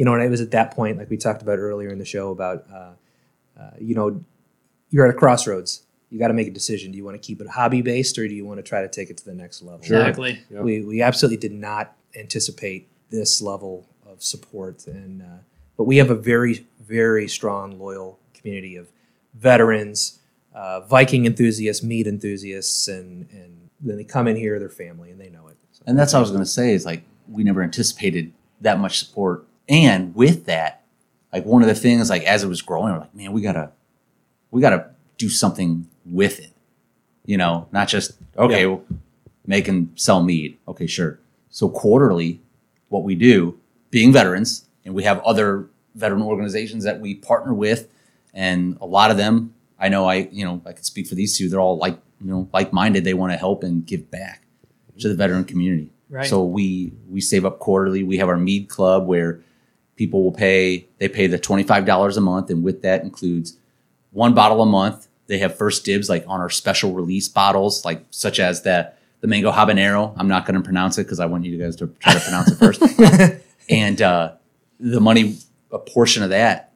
you know, and it was at that point, like we talked about earlier in the show, about uh, uh, you know, you're at a crossroads. You got to make a decision. Do you want to keep it hobby based, or do you want to try to take it to the next level? Exactly. Yep. We we absolutely did not anticipate this level of support, and uh, but we have a very very strong loyal community of veterans, uh, Viking enthusiasts, mead enthusiasts, and and then they come in here, their family, and they know it. So- And that's what I was going to say is like we never anticipated that much support. And with that, like one of the things like as it was growing, we're like, man, we gotta we gotta do something with it. You know, not just okay, Yeah. well, make and sell mead. Okay, sure. So quarterly, what we do, being veterans, and we have other veteran organizations that we partner with, and a lot of them, I know I, you know, I can speak for these two. They're all like, you know, like minded. They want to help and give back to the veteran community. Right. So we we save up quarterly. We have our mead club where people will pay. They pay the twenty five dollars a month, and with that includes one bottle a month. They have first dibs like on our special release bottles, like such as the the mango habanero. I'm not going to pronounce it because I want you guys to try to pronounce it first. and uh, the money, a portion of that,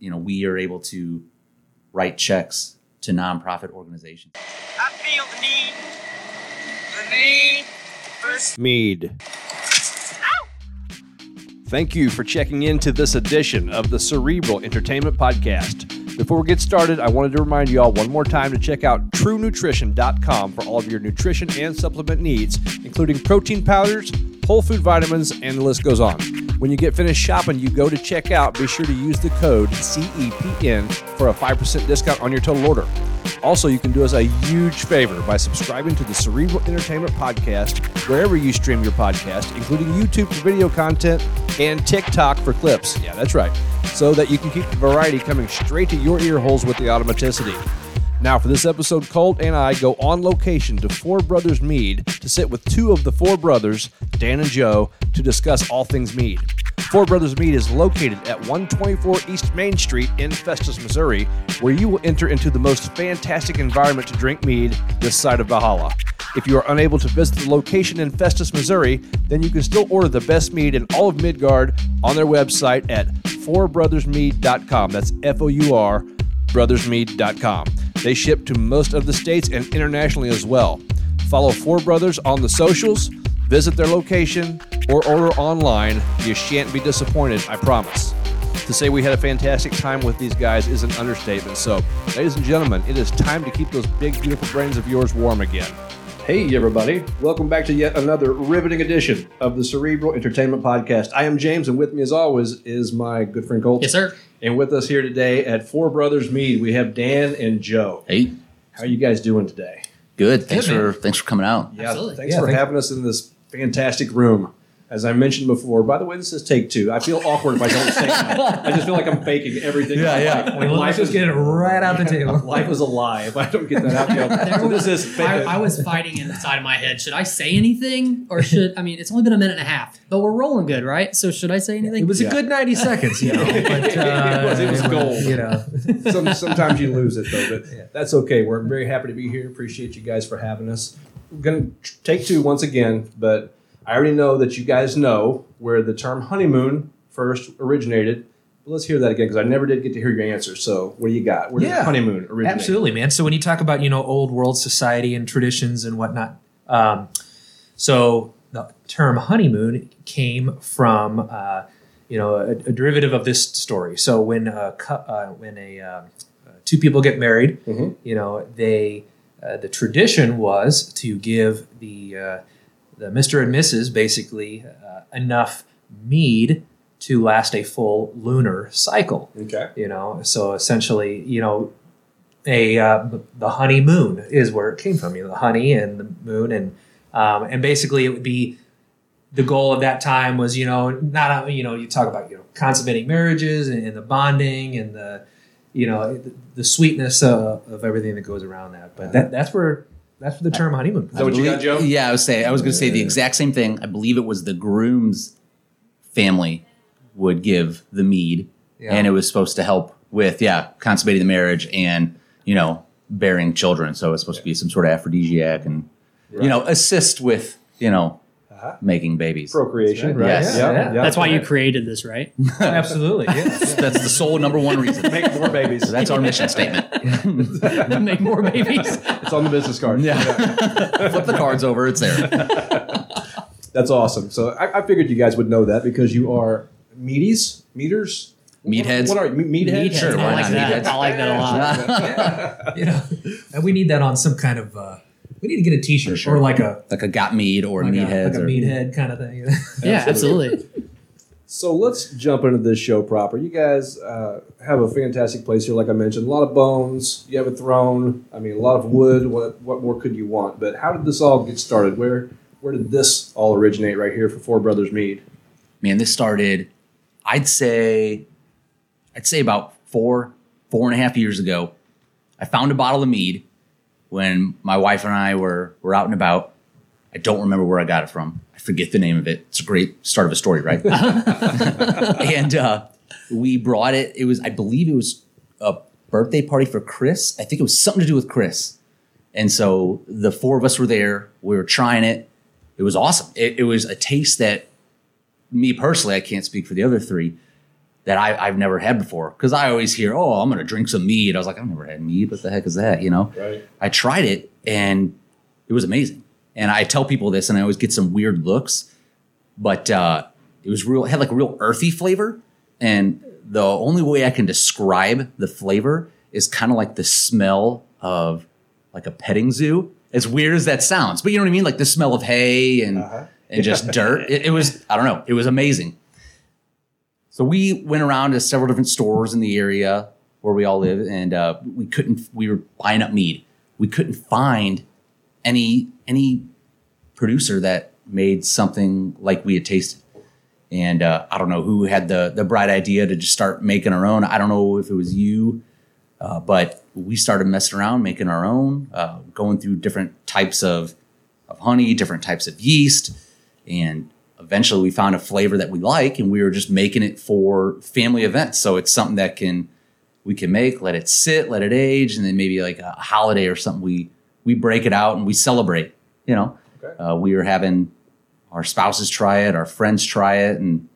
you know, we are able to write checks to nonprofit organizations. I feel the need, the need for Mead. Thank you for checking in to this edition of the Cerebral Entertainment Podcast. Before we get started, I wanted to remind you all one more time to check out truenutrition.com for all of your nutrition and supplement needs, including protein powders, whole food vitamins, and the list goes on. When you get finished shopping, you go to checkout, be sure to use the code CEPN for a 5% discount on your total order. Also, you can do us a huge favor by subscribing to the Cerebral Entertainment Podcast wherever you stream your podcast, including YouTube for video content and TikTok for clips. Yeah, that's right. So that you can keep the variety coming straight to your ear holes with the automaticity. Now, for this episode, Colt and I go on location to Four Brothers Mead to sit with two of the four brothers, Dan and Joe, to discuss all things mead. Four Brothers Mead is located at 124 East Main Street in Festus, Missouri, where you will enter into the most fantastic environment to drink mead this side of Valhalla. If you are unable to visit the location in Festus, Missouri, then you can still order the best mead in all of Midgard on their website at fourbrothersmead.com. That's F O U R brothersmead.com. They ship to most of the states and internationally as well. Follow Four Brothers on the socials, visit their location, or order online. You shan't be disappointed, I promise. To say we had a fantastic time with these guys is an understatement. So, ladies and gentlemen, it is time to keep those big, beautiful brains of yours warm again. Hey, everybody. Welcome back to yet another riveting edition of the Cerebral Entertainment Podcast. I am James, and with me, as always, is my good friend Colt. Yes, sir. And with us here today at Four Brothers Mead, we have Dan and Joe. Hey, How are you guys doing today? good. Thanks Good, for man. thanks for coming out. Yeah, Absolutely. thanks Yeah, for thank- having us in this fantastic room. As I mentioned before, by the way, this is take two. I feel awkward if I don't say that. I just feel like I'm faking everything. Yeah, yeah. life. Like, Well, let's life just is- get it right out the table. Life is a lie if I don't get that out. You know. There So was- this is I, I was fighting inside of my head. Should I say anything or should I mean it's only been a minute and a half, but we're rolling good, right? So should I say anything? It was Yeah. a good 90 seconds, you know. But, uh, It was- it was gold. You know. Some, sometimes you lose it though, but that's okay. We're very happy to be here. Appreciate you guys for having us. We're gonna take two once again, but I already know that you guys know where the term honeymoon first originated. But let's hear that again because I never did get to hear your answer. So what do you got? Where did Yeah. honeymoon originate? Absolutely, man. So when you talk about you know old world society and traditions and whatnot, um, so the term honeymoon came from uh, you know a, a derivative of this story. So when a, uh, when a uh, two people get married, Mhm. you know they uh, the tradition was to give the uh, the Mister and Mrs. basically uh, enough mead to last a full lunar cycle Okay. you know so essentially you know a uh, the honeymoon is where it came from you know the honey and the moon and um, and basically it would be the goal of that time was you know not you know you talk about you know consummating marriages and, and the bonding and the you know the, the sweetness uh, of everything that goes around that but that that's where that's where the term honeymoon Is that what you got, Joe? Yeah, I was saying I was going to say the exact same thing. I believe it was the groom's family would give the mead, Yeah. and it was supposed to help with yeah consummating the marriage and you know bearing children. So it's supposed to be some sort of aphrodisiac and you know assist with you know making babies. Procreation, right? Yes. Yeah, Yeah. yeah. That's why you created this, right? Absolutely. Yeah. That's the sole number one reason. make more babies. That's our mission statement. Make more babies. It's on the business card. Yeah. Flip the cards over. It's there. That's awesome. So I, I figured you guys would know that because you are meaties, meters, Meatheads. What are you? Me- Meatheads. Meatheads. Sure, I like that. Meatheads. I like that a lot. you know, and we need that on some kind of. Uh, we need to get a T-shirt sure. or like a Like a got mead or like meatheads. a, like a or, meathead kind of thing. Yeah, absolutely. So let's jump into this show proper. You guys uh, have a fantastic place here, like I mentioned. A lot of bones. You have a throne. I mean, a lot of wood. What what more could you want? But how did this all get started? Where where did this all originate? Right here for Four Brothers Mead. man, this started, I'd say, I'd say about four, four and a half years ago. I found a bottle of mead when my wife and I were were out and about. I don't remember where I got it from. I forget the name of it. It's a great start of a story, right? and uh, we brought it. It was, I believe, it was a birthday party for Chris. I think it was something to do with Chris. And so the four of us were there. We were trying it. It was awesome. It, it was a taste that me personally, I can't speak for the other three that I, I've never had before. Because I always hear, oh, I'm going to drink some mead. I was like, I've never had mead. What the heck is that? You know? Right. I tried it and it was amazing. And I tell people this, and I always get some weird looks, but uh, it was real. It had like a real earthy flavor, and the only way I can describe the flavor is kind of like the smell of like a petting zoo. As weird as that sounds, but you know what I mean, like the smell of hay and and just dirt. It, it was I don't know. It was amazing. So we went around to several different stores in the area where we all live, and uh, we couldn't. We were buying up mead. We couldn't find any any producer that made something like we had tasted. And uh, I don't know who had the the bright idea to just start making our own. I don't know if it was you, uh, but we started messing around, making our own, uh, going through different types of of honey, different types of yeast, and eventually we found a flavor that we like, and we were just making it for family events. So it's something that can we can make, let it sit, let it age, and then maybe like a holiday or something, we we break it out and we celebrate. You know, Okay. uh, we were having our spouses try it, our friends try it, and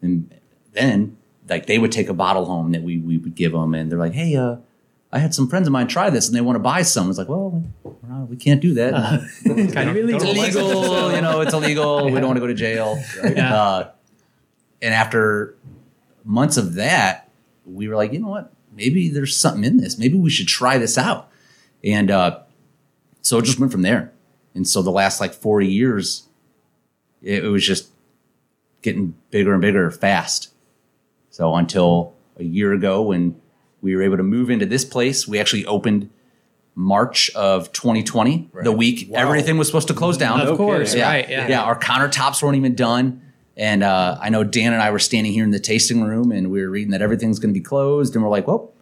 and then like they would take a bottle home that we we would give them, and they're like, hey, uh, I had some friends of mine try this, and they want to buy some. It's like, well, we're not, we can't do that. kind of It's illegal. illegal, you know, it's illegal. We don't want to go to jail. Yeah. Uh, and after months of that, we were like, you know what? Maybe there's something in this. Maybe we should try this out. And uh, so it just went from there. And so the last like four years, it, it was just getting bigger and bigger fast. So until a year ago when we were able to move into this place, we actually opened March of 2020, the week Wow. everything was supposed to close down. Of course, Yeah. right? Yeah. Yeah, our countertops weren't even done. And uh, I know Dan and I were standing here in the tasting room and we were reading that everything's going to be closed. And we're like, well,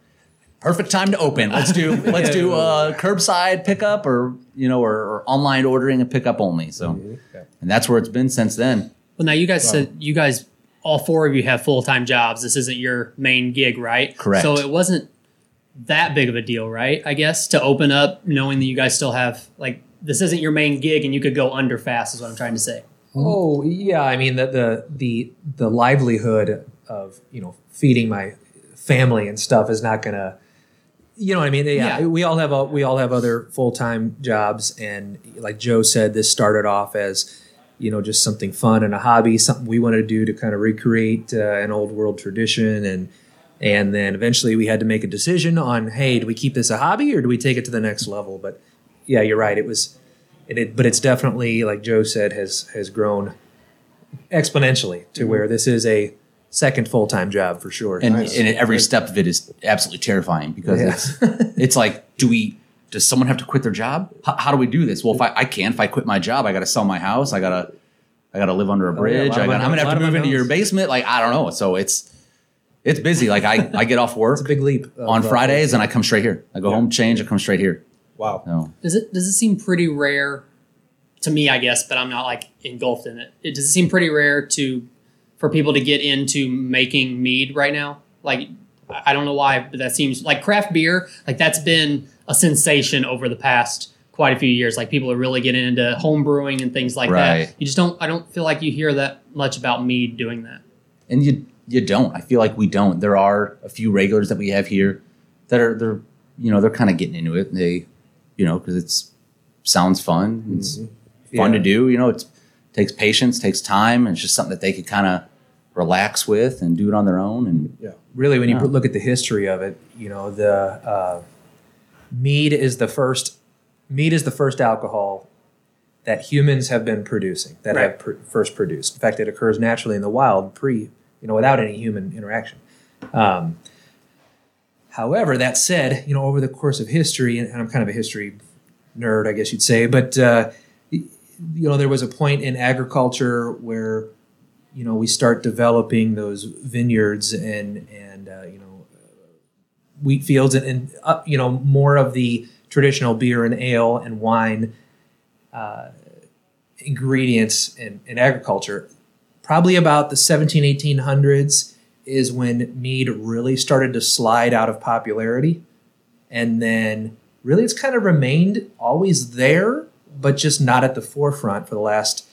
perfect time to open. Let's do let's do uh, curbside pickup or you know or, or online ordering and pickup only. So, and that's where it's been since then. Well, now you guys said you guys, all four of you have full time jobs. This isn't your main gig, right? Correct. So it wasn't that big of a deal, right? I guess to open up, knowing that you guys still have like this isn't your main gig, and you could go under fast. Is what I'm trying to say. Oh yeah, I mean the the the the livelihood of you know feeding my family and stuff is not gonna. You know what I mean? Yeah, Yeah. we all have a, we all have other full time jobs, and like Joe said, this started off as you know just something fun and a hobby, something we wanted to do to kind of recreate uh, an old world tradition, and and then eventually we had to make a decision on hey, do we keep this a hobby or do we take it to the next level? But yeah, you're right. It was, it, it but it's definitely like Joe said has has grown exponentially to where this is a second full time job for sure. And, and every step of it is absolutely terrifying because Yeah. it's it's like, do we? Does someone have to quit their job? How, how do we do this? Well, if I, I can't, if I quit my job, I got to sell my house. I gotta I gotta live under a Oh, yeah, a bridge. I gotta, I'm gonna have to move into your basement. Like I don't know. So it's it's busy. Like I, I get off work it's a big leap of, on uh, Fridays and I come straight here. I go home, change, I come straight here. Wow. So Does it does it seem pretty rare to me? I guess, but I'm not like engulfed in it. It does it seem pretty rare to for people to get into making mead right now. Like I I don't know why, but that seems like craft beer. Like that's been a sensation over the past quite a few years. Like people are really getting into home brewing and things like Right. that. You just don't. I don't feel like you hear that much about mead doing that. and you you don't. I feel like we don't. There are a few regulars that we have here that are they're you know they're kind of getting into it. They you know because it's sounds fun. It's mm-hmm. fun Yeah. to do. You know, it takes patience, takes time, and it's just something that they could kind of relax with and do it on their own. And Yeah. Really when you look at the history of it you know the uh, mead is the first mead is the first alcohol that humans have been producing that have pr- first produced. In fact it occurs naturally in the wild pre you know without any human interaction. Um, however that said you know over the course of history and i'm kind of a history nerd i guess you'd say but uh, you know there was a point in agriculture where you know we start developing those vineyards and and uh, you know wheat fields and, and uh, you know more of the traditional beer and ale and wine uh, ingredients in, in agriculture. Probably about the 17 1800s is when mead really started to slide out of popularity. And then really it's kind of remained always there but just not at the forefront for the last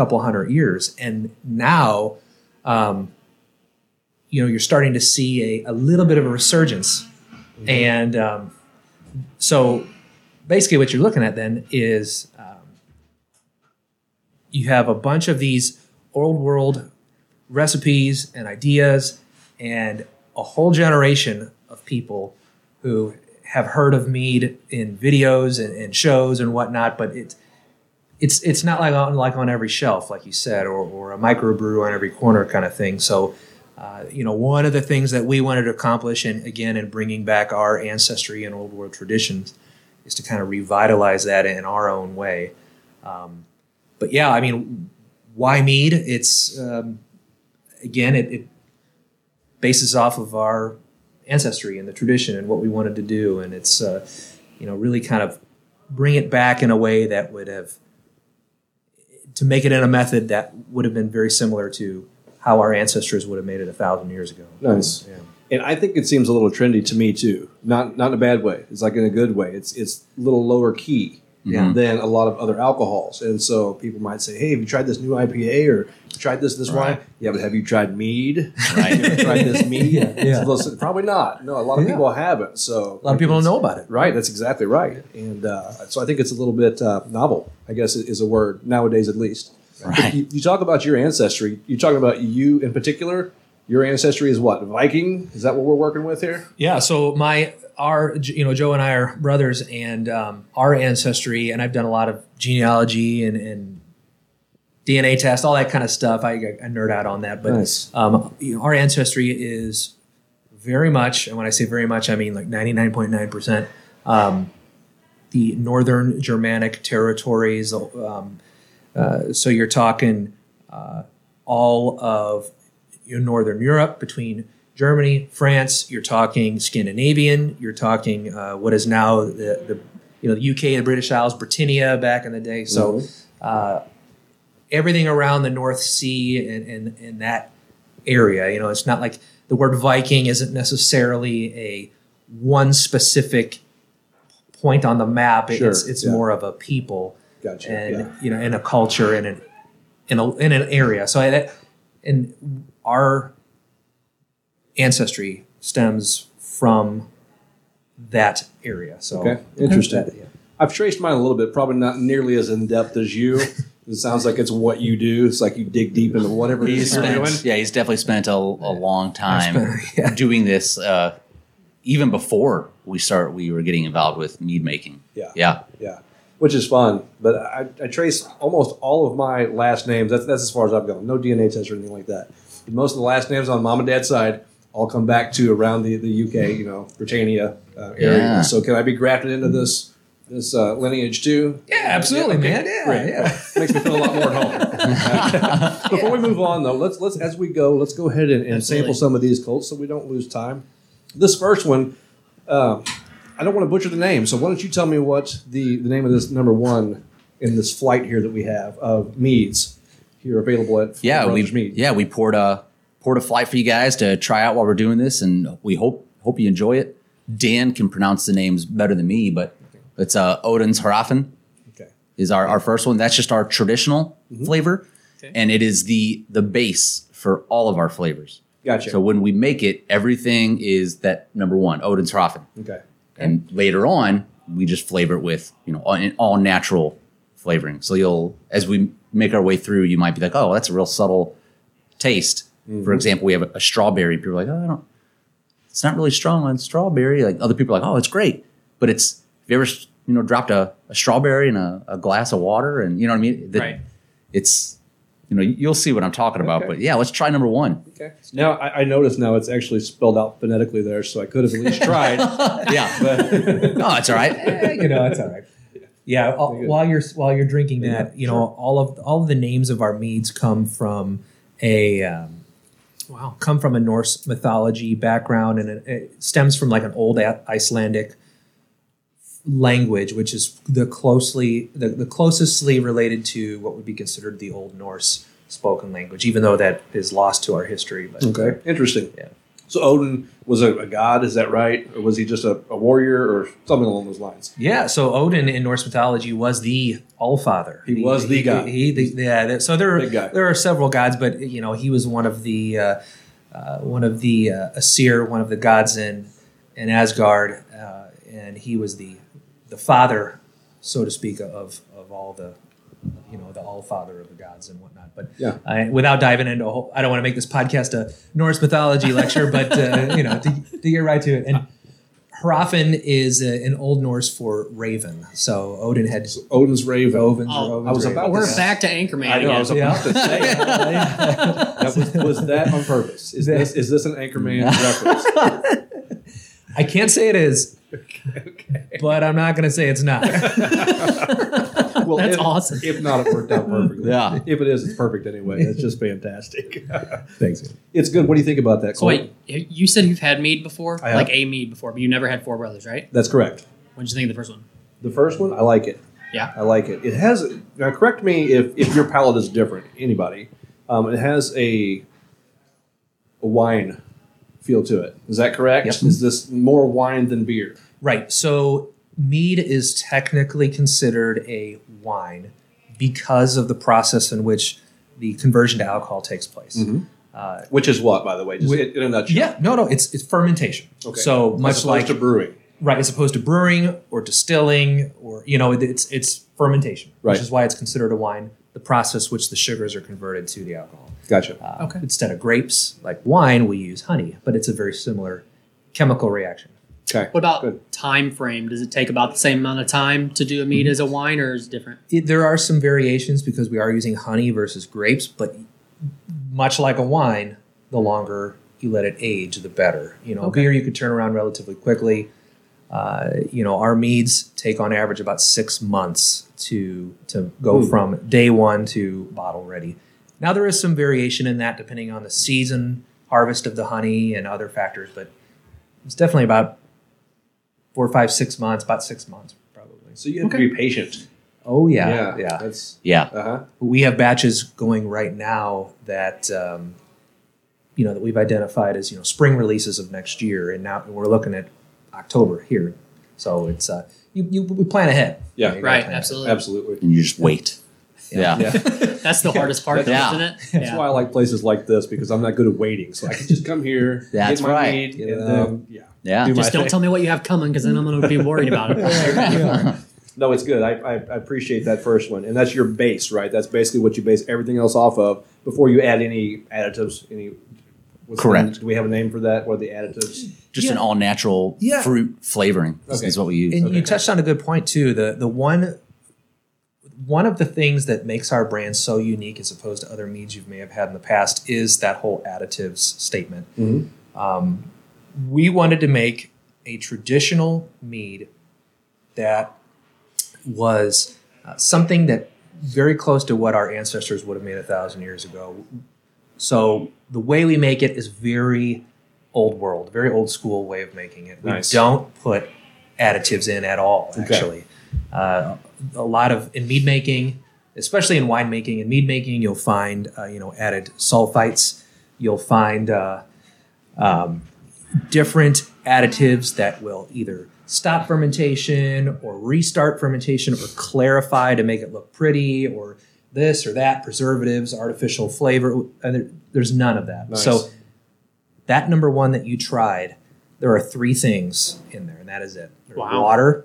couple hundred years and now um, you know you're starting to see a, a little bit of a resurgence. And um, so basically what you're looking at then is um, you have a bunch of these old world recipes and ideas and a whole generation of people who have heard of mead in videos and, and shows and whatnot but it's it's it's not like on like on every shelf, like you said, or, or a microbrew on every corner kind of thing. So, uh, you know, one of the things that we wanted to accomplish, and again, in bringing back our ancestry and old world traditions, is to kind of revitalize that in our own way. Um, but yeah, I mean, why mead? It's um, again, it, it bases off of our ancestry and the tradition and what we wanted to do, and it's uh, you know really kind of bring it back in a way that would have to make it in a method that would have been very similar to how our ancestors would have made it a thousand years ago. Nice. Yeah. And I think it seems a little trendy to me too. Not not in a bad way. It's like in a good way. It's it's a little lower key Yeah. than a lot of other alcohols. And so people might say, "Hey, have you tried this new IPA or tried this this wine?" Yeah, but have you tried mead? Right. Have you tried this mead? Yeah. So probably not. No, a lot of Yeah. people haven't. So A lot of people don't know about it. Right, that's exactly right. And uh, so I think it's a little bit uh, novel, I guess is a word, nowadays at least. Right. You, you talk about your ancestry. You're talking about you in particular. Your ancestry is what? Viking? Is that what we're working with here? Yeah. So my our you know Joe and I are brothers, and um, our ancestry, and I've done a lot of genealogy and, and DNA tests, all that kind of stuff. I, I nerd out on that, but Nice. um, you know, our ancestry is very much, and when I say very much, I mean like ninety nine point nine percent. um, The northern Germanic territories. Um, uh, so you're talking uh, all of northern Europe between Germany, France. You're talking Scandinavian. You're talking uh, what is now the, the you know the UK and British Isles, Britannia back in the day. So uh, everything around the North Sea and, and, and that area. You know, it's not like the word Viking isn't necessarily a one specific point on the map. Sure, It's it's yeah. more of a people Gotcha. and yeah. you know in a culture and an in a in an area. So I, and our ancestry stems from that area. So Okay, interesting. that- yeah. I've traced mine a little bit, probably not nearly as in depth as you. it sounds like it's what you do. It's like you dig deep into whatever He's is you're doing. yeah, he's definitely spent a, a long time spent- yeah. doing this. Uh, even before we start, we were getting involved with mead making. Yeah. yeah, Yeah, which is fun. But I, I trace almost all of my last names. That's, that's as far as I've gone. No DNA test or anything like that. But most of the last names on mom and dad's side all come back to around the, the UK, you know, Britannia uh, area. Yeah. So can I be grafted into this this uh, lineage too? Yeah, absolutely, okay, man. Yeah, great. yeah. Makes me feel a lot more at home. Before we move on, though, let's let's as we go, let's go ahead and, and sample some of these colts so we don't lose time. This first one, um, I don't want to butcher the name, so why don't you tell me what the, the name of this number one in this flight here that we have of meads here available at yeah. We Brothers Mead. yeah we poured a poured a flight for you guys to try out while we're doing this, and we hope hope you enjoy it. Dan can pronounce the names better than me, but It's uh, Odin's Harafen Okay. is our, our first one. That's just our traditional Mm-hmm. flavor, and it is the the base for all of our flavors. Gotcha. So when we make it, everything is that number one, Odin's Harafen. okay. And later on, we just flavor it with you know all, all natural flavoring. So you'll as we make our way through, you might be like, oh, that's a real subtle taste. For mm-hmm. example, we have a, a strawberry. People are like, oh, I don't. It's not really strong on strawberry. Like other people are like, oh, it's great, but it's. Have you ever you know dropped a, a strawberry in a, a glass of water and you know what I mean? The- Right. It's you know you'll see what I'm talking about. Okay. But yeah, let's try number one. Okay. Now I, I notice now it's actually spelled out phonetically there, so I could have at least tried. Yeah, but no, oh, it's all right. You know, it's all right. Yeah, all- while you're while you're drinking that, Yeah, you know, all of all of the names of our meads come from a um, Wow. come from a Norse mythology background, and it, it stems from like an old A- Icelandic language, which is the closely the, the closestly related to what would be considered the Old Norse spoken language, even though that is lost to our history. But okay, interesting. Yeah. So Odin was a, a god, is that right, or was he just a, a warrior or something along those lines? Yeah, so Odin in Norse mythology was the Allfather. He was the god. He, the, yeah. So there, Big there are several gods, but you know he was one of the uh, uh, one of the uh, Aesir, one of the gods in in Asgard, uh, and he was the the father, so to speak, of of all the you know the all father of the gods and whatnot. But Yeah. I, without diving into, a whole, I don't want to make this podcast a Norse mythology lecture, but uh, you know to, to get right to it and. Hrafen is uh, an Old Norse for raven. So Odin had Odin's raven. Ovens. Oh, Ovens I was raven. about We're back to Anchorman I know. again. I was about to say. That was, was that on purpose? Is this is this an Anchorman reference? I can't say it is, but I'm not going to say it's not. Well, That's if, awesome. If not, it worked out perfectly. Yeah. If it is, it's perfect anyway. That's just fantastic. Thanks. it's good. What do you think about that? So Colt? wait, you said you've had mead before, I have. like a mead before, but you never had Four Brothers, right? That's correct. What did you think of the first one? The first one, I like it. Yeah. I like it. It has now. Correct me if if your palate is different. Anybody, um, it has a a wine feel to it. Is that correct? Yep. Is this more wine than beer? Right. So mead is technically considered a wine because of the process in which the conversion to alcohol takes place. Uh, Which is what, by the way, just Wi- in a nutshell. yeah. No. No. It's it's fermentation. Okay. So As much opposed like to brewing. right as opposed to brewing or distilling or you know it's it's fermentation, Right. which is why it's considered a wine. The process which the sugars are converted to the alcohol. Gotcha. Uh, Okay. Instead of grapes, like wine, we use honey, but it's a very similar chemical reaction. Okay. What about Good. time frame? Does it take about the same amount of time to do a mead as a wine, or is it different? It, there are some variations because we are using honey versus grapes, but much like a wine, the longer you let it age, the better. You know, Okay. beer you could turn around relatively quickly. Uh, you know, our meads take on average about six months to to go Hmm. from day one to bottle ready. Now there is some variation in that depending on the season, harvest of the honey, and other factors, but it's definitely about four, five, six months. About six months, probably. So you have Okay. to be patient. Oh yeah, yeah. That's Yeah. uh huh. we have batches going right now that um, you know that we've identified as you know spring releases of next year, and now we're looking at October here. So it's uh, you, you we plan ahead. Yeah. You gotta Right, plan ahead. absolutely. Absolutely. And you just wait. Yeah. Yeah. That's the hardest part, though, Yeah. isn't it? That's why I like places like this because I'm not good at waiting. So I can just come here, That's get my right. mead, Get and then yeah. Yeah. Do Just don't thing. tell me what you have coming, because then I'm going to be worried about it. No, it's good. I, I, I appreciate that first one, and that's your base, right? That's basically what you base everything else off of before you add any additives. Any what's the Correct. Do we have a name for that? What are the additives? Just an all natural Yeah. fruit flavoring is, Okay. is what we use. And Okay. you touched on a good point too. The the one one of the things that makes our brand so unique as opposed to other meads you may have had in the past is that whole additives statement. Mhm. Um, we wanted to make a traditional mead that was uh, something that very close to what our ancestors would have made a thousand years ago. So the way we make it is very old world, very old school way of making it. We Nice. don't put additives in at all. Okay. Actually, uh, a lot of in mead making, especially in wine making and mead making, you'll find uh, you know added sulfites. You'll find uh, um, different additives that will either stop fermentation or restart fermentation or clarify to make it look pretty or this or that preservatives artificial flavor there- there's none of that Nice. so that number one that you tried there are three things in there and that is it There's Wow. water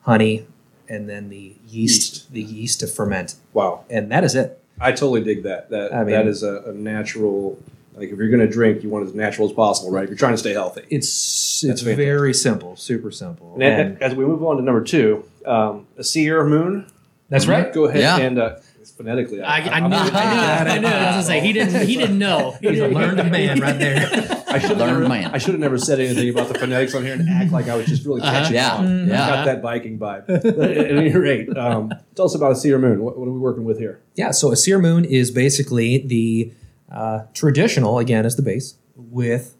honey and then the yeast, the yeast to ferment Wow. and that is it I totally dig that. That I mean- that is a, a natural. Like if you're going to drink, you want it as natural as possible, right? If you're trying to stay healthy. it's That's it's fantastic. very simple super simple And, And as we move on to number two, um, a Sierra Moon. that's right Go ahead Yeah. and uh, phonetically. I, I, knew, I I'm- knew, I knew. I was gonna say he didn't. He didn't know. He's a learned man right there I should have Learned never, man. I should have never said anything about the phonetics on here and act like I was just really Uh-huh. catching Yeah, on. yeah. Got that Viking vibe. But at any rate, um, tell us about a seer Moon. What, what are we working with here? Yeah, so a seer moon is basically the uh, traditional, again, as the base, with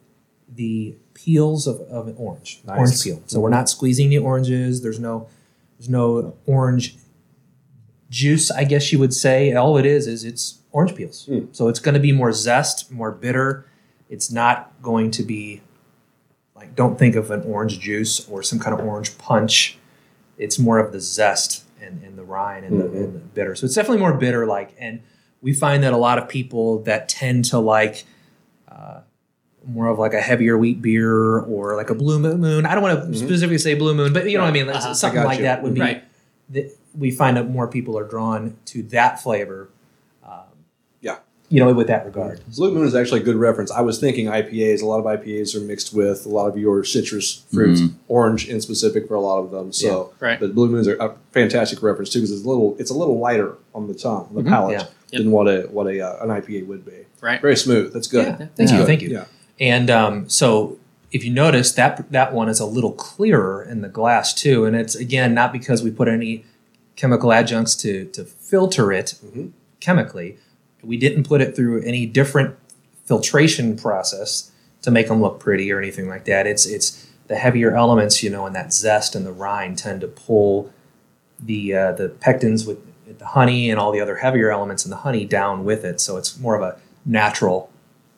the peels of, of an orange, Nice. orange peel. So we're not squeezing the oranges. There's no, there's no orange juice, I guess you would say. All it is is it's orange peels. Hmm. So it's going to be more zest, more bitter. It's not going to be like don't think of an orange juice or some kind of orange punch. It's more of the zest and, and the rind and, the, and the bitter. So it's definitely more bitter like. And we find that a lot of people that tend to like uh, more of like a heavier wheat beer or like a blue moon. I don't want to specifically say blue moon, but you know what I mean. Like Uh-huh. Something like you. that would be. Right. That we find that more people are drawn to that flavor. um, Yeah. You know, with that regard. Blue Moon is actually a good reference. I was thinking IPAs. A lot of IPAs are mixed with a lot of your citrus fruits, orange in specific for a lot of them. So, Yeah, right. But Blue Moons are a fantastic reference too because it's a little, it's a little lighter on the tongue, on the palate, Yeah. Yep. than what a what a uh, an IPA would be. Right. Very smooth. That's good. Yeah. Thank Yeah. you. Thank you. Yeah. And um, so if you notice that that one is a little clearer in the glass too, and it's again not because we put any chemical adjuncts to to filter it Mhm. chemically. We didn't put it through any different filtration process to make them look pretty or anything like that. It's it's the heavier elements, you know, and that zest and the rind tend to pull the uh, the pectins with the honey and all the other heavier elements in the honey down with it. So it's more of a natural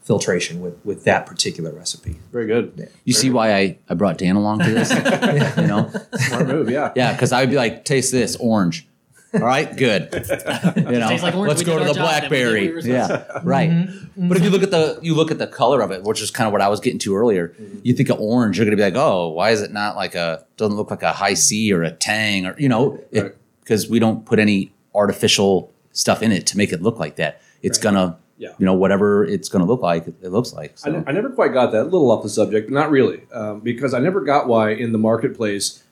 filtration with with that particular recipe. Very good. You see why I, I brought Dan along to this? you know? Smart move. Yeah. Yeah, because I would be like, taste this, orange. All right, good. You know, Tastes like orange. let's We go to the job, then we did what we blackberry. Yeah, right. Mm-hmm. But if you look at the you look at the color of it, which is kind of what I was getting to earlier, mm-hmm. you think of orange, you're gonna be like, oh, why is it not like a doesn't look like a Hi-C or a Tang or you know, Right. because we don't put any artificial stuff in it to make it look like that. It's Right. gonna, Yeah. you know, whatever it's gonna look like, it looks like. I, So. I never quite got that. A little off the subject, but not really, um, because I never got why in the marketplace,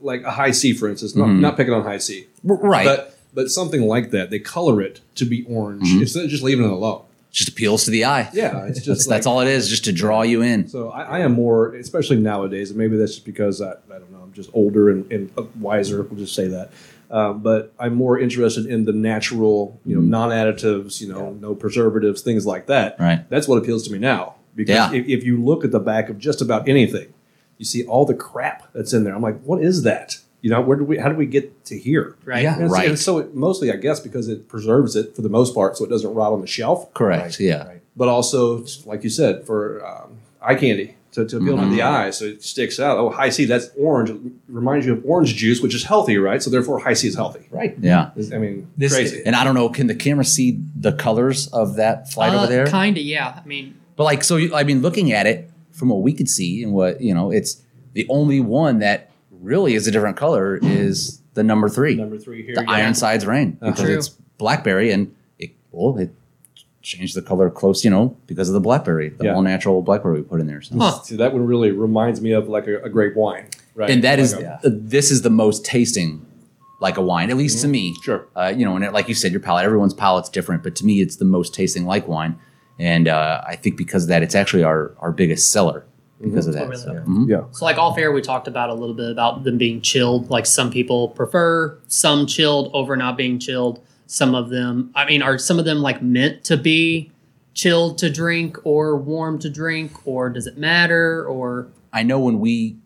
like a Hi-C, for instance, not, mm-hmm. not picking on Hi-C, right. but but something like that, they color it to be orange mm-hmm. instead of just leaving it alone. just appeals to the eye. Yeah, it's That's, just that's like- all it is, just to draw you in. So I, I am more, especially nowadays, and maybe that's just because I, I don't know, I'm just older and, and uh, wiser. We'll just say that. Um, but I'm more interested in the natural, you know, non-additives, you know, no preservatives, things like that. Right. That's what appeals to me now. Because Yeah. if, if you look at the back of just about anything, you see all the crap that's in there. I'm like, what is that? You know, where did we? How did we get to here? Right. Yeah. And Right. And so it, mostly, I guess, because it preserves it for the most part, so it doesn't rot on the shelf Correct. Yeah. Right. but also like you said for um, eye candy to, to appeal to the eye so it sticks out oh Hi-C that's orange it reminds you of orange juice which is healthy right so therefore Hi-C is healthy Right. Yeah. i mean This- crazy And I don't know, can the camera see the colors of that flight over there? Kind of, Uh, yeah. I mean, But like, so you, I mean, looking at it from what we could see and what you know, it's the only one that really is a different color is the number three, number three here the yeah. Ironsides Rain, because True. it's blackberry and it well, it changed the color close, you know, because of the blackberry, the Yeah. all natural blackberry we put in there. So. Huh. See, that one really reminds me of like a, a grape wine right And that is Like a- uh, this is the most tasting like a wine, at least to me. Sure. Uh, you know, and it, like you said, your palate, everyone's palate's different, but to me, it's the most tasting like wine. And uh, I think because of that, it's actually our, our biggest seller because of that. Oh, really? So, Yeah. mhm. yeah so like off air, we talked about a little bit about them being chilled. Like some people prefer some chilled over not being chilled. Some of them, I mean, are some of them like meant to be chilled to drink or warm to drink, or does it matter? Or I know when we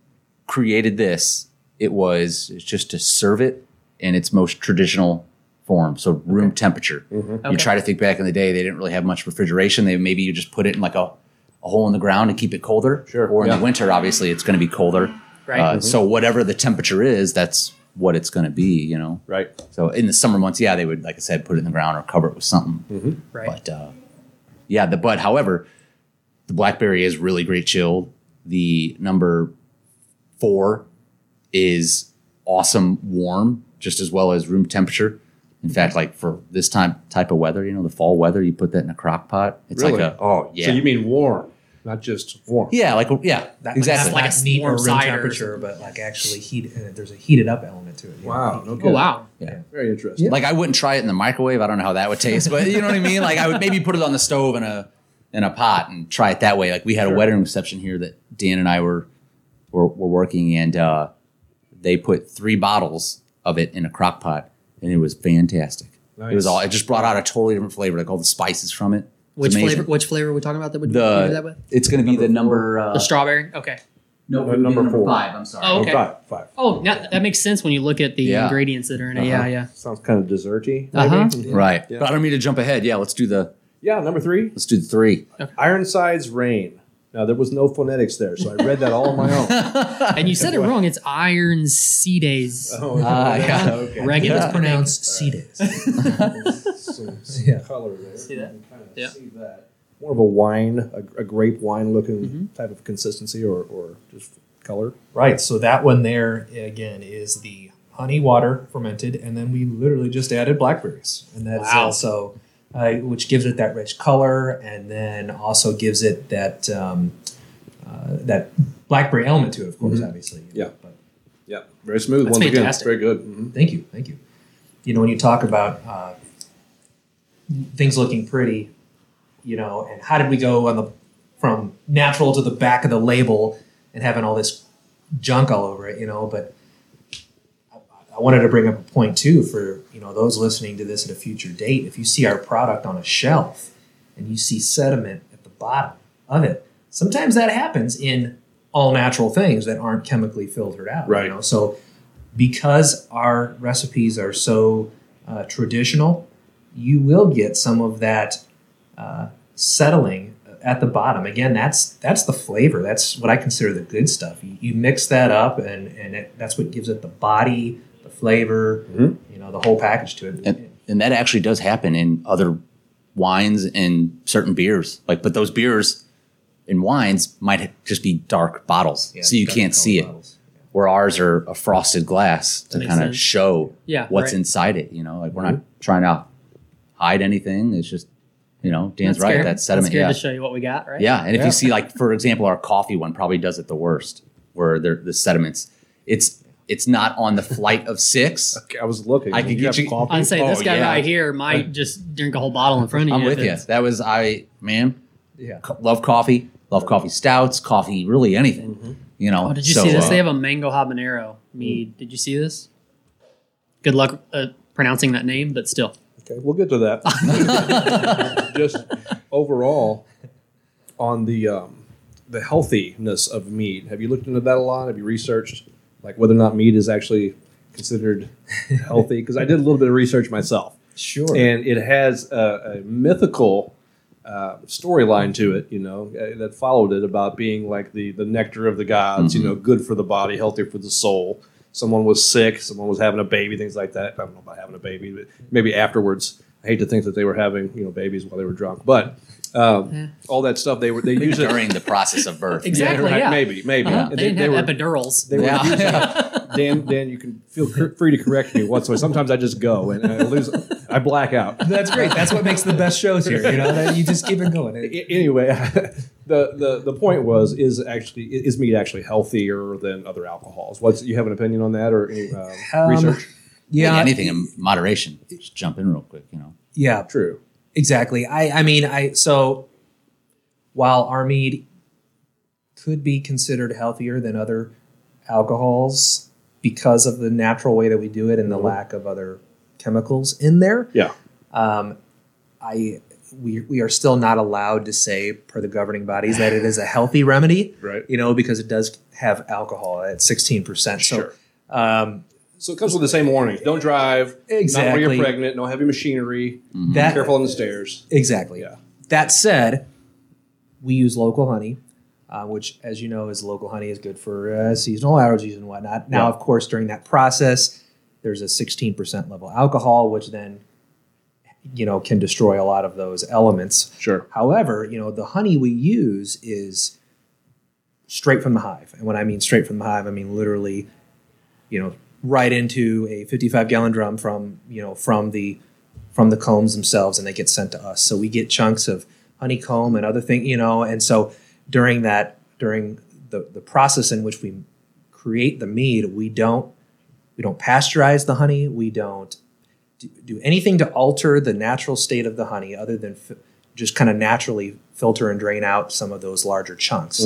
created this, it was just to serve it in its most traditional form, so room temperature. You Okay. try to think back in the day, they didn't really have much refrigeration. They maybe you just put it in like a, a hole in the ground and keep it colder. Sure, Or in yeah. the winter, obviously, it's going to be colder. Right. Uh, So whatever the temperature is, that's what it's going to be. You know. Right. So in the summer months, yeah, they would, like I said, put it in the ground or cover it with something. right. But uh, yeah, the but however, the blackberry is really great chill. The number four is awesome warm, just as well as room temperature. In fact, like for this time type of weather, you know, the fall weather, you put that in a crock pot. It's Really? like a oh yeah, So you mean warm, not just warm. yeah, like yeah, That, exactly. Not like like a neat warm room cider. temperature, but like actually heat. And there's a heated up element to it. you know? Wow. Heat- Okay. oh wow. Yeah. Very interesting. Like I wouldn't try it in the microwave. I don't know how that would taste, but you know what I mean. Like I would maybe put it on the stove in a in a pot and try it that way. Like we had a wedding reception here that Dan and I were were, were working, and uh, they put three bottles of it in a crock pot, and it was fantastic. It was all. It just brought out a totally different flavor, like all the spices from it. It's Which amazing. flavor? Which flavor are we talking about that would you do that with? it's going to be the number. Uh, The strawberry. Okay. no, Uh, number four. five. I'm sorry. Oh, okay. Five. Five. Oh, that, that makes sense when you look at the Yeah. ingredients that are in it. Yeah, Uh-huh. yeah. Sounds kind of desserty. Uh-huh. Right, Yeah. but I don't mean to jump ahead. Yeah, let's do the Yeah. Number three, let's do the three. Ironsides Rain. Now there was no phonetics there, so I read that all on my own. And you said it wrong. It's iron sea days. Oh, Ah, yeah. okay. Regular. It's pronounced Cetus. some, some Yeah. color there. See that? You kind of Yeah. see that. More of a wine, a, a grape wine looking Mm-hmm. type of consistency or, or just color. Right. So that one there again is the honey water fermented, and then we literally just added blackberries, and that's Wow. also uh, which gives it that rich color, and then also gives it that um, uh, that blackberry element to it. Of course, obviously. Yeah. But Yeah, very smooth. That's Once fantastic. again, very good. Mhm. thank you, thank you. You know, when you talk about uh, things looking pretty, you know, and how did we go on the from natural to the back of the label and having all this junk all over it, you know, but wanted to bring up a point too for, you know, those listening to this at a future date. If you see our product on a shelf and you see sediment at the bottom of it, sometimes that happens in all natural things that aren't chemically filtered out. Right. You know? So because our recipes are so uh, traditional, you will get some of that uh, settling at the bottom. Again, that's that's the flavor. That's what I consider the good stuff. You, you mix that up, and and it, that's what gives it the body, flavor, Mhm. you know, the whole package to it. and, and that actually does happen in other wines and certain beers like but those beers and wines might just be dark bottles Yeah, so you can't see it bottles. where ours are a frosted glass to kind of show Yeah, what's right. inside it you know like we're not trying to hide anything it's just you know dan's That's right scared. that's sediment That's yeah to show you what we got, right? yeah and if Yeah. you see like for example our coffee one probably does it the worst where they're the sediments it's it's not on the flight of six Okay, I was looking. I could get you- coffee? I'd say this Oh, guy yeah. right here might just drink a whole bottle in front of you. i'm with you that was i man Yeah. co- love coffee, love coffee stouts, coffee, really anything. You know. Oh, did you So, see this? uh, They have a mango habanero mead. Did you see this? Good luck uh, pronouncing that name, but still. Okay, we'll get to that. Just overall, on the um, the healthiness of mead, have you looked into that a lot? Have you researched like whether or not meat is actually considered healthy? Because I did a little bit of research myself, Sure. and it has a, a mythical uh, storyline to it. You know uh, that followed it about being like the the nectar of the gods. You know, good for the body, healthy for the soul. Someone was sick, someone was having a baby, things like that. I don't know about having a baby, but maybe afterwards. I hate to think that they were having you know babies while they were drunk, but um, Yeah. all that stuff they were they use it during the process of birth. Exactly. right, yeah. maybe maybe Uh-huh. And They, didn't were, have epidurals. they were Yeah. using. Dan Dan you can feel cr- free to correct me whatsoever. Sometimes I just go and I lose I black out. That's great. That's what makes the best shows here. You know, that you just keep it going. I- anyway, the, the the point was is actually is mead actually healthier than other alcohols? What's you have an opinion on that or any um, Um, research? Yeah, anything in moderation. Just jump in real quick. You know. yeah, True. Exactly. I, I mean, I so while our mead could be considered healthier than other alcohols because of the natural way that we do it and the lack of other chemicals in there, Yeah. um, I we we are still not allowed to say per the governing bodies that it is a healthy remedy, Right. You know, because it does have alcohol at sixteen percent. Sure. So, um, So it comes with the same warnings. Don't drive. exactly. Not when you're pregnant. No heavy machinery. that Be careful on the stairs. exactly. Yeah. That said, we use local honey. uh, which, as you know, is local honey is good for uh, seasonal allergies and whatnot. Now, Yeah. of course, during that process, there's a 16% level alcohol, which then you know can destroy a lot of those elements. Sure. However, you know the honey we use is straight from the hive, and when I mean straight from the hive, I mean literally, you know, right into a 55 gallon drum from you know from the from the combs themselves, and they get sent to us. So we get chunks of honeycomb and other things, you know, and so during that during the the process in which we create the mead, we don't we don't pasteurize the honey, we don't do, do anything to alter the natural state of the honey other than f- just kind of naturally filter and drain out some of those larger chunks.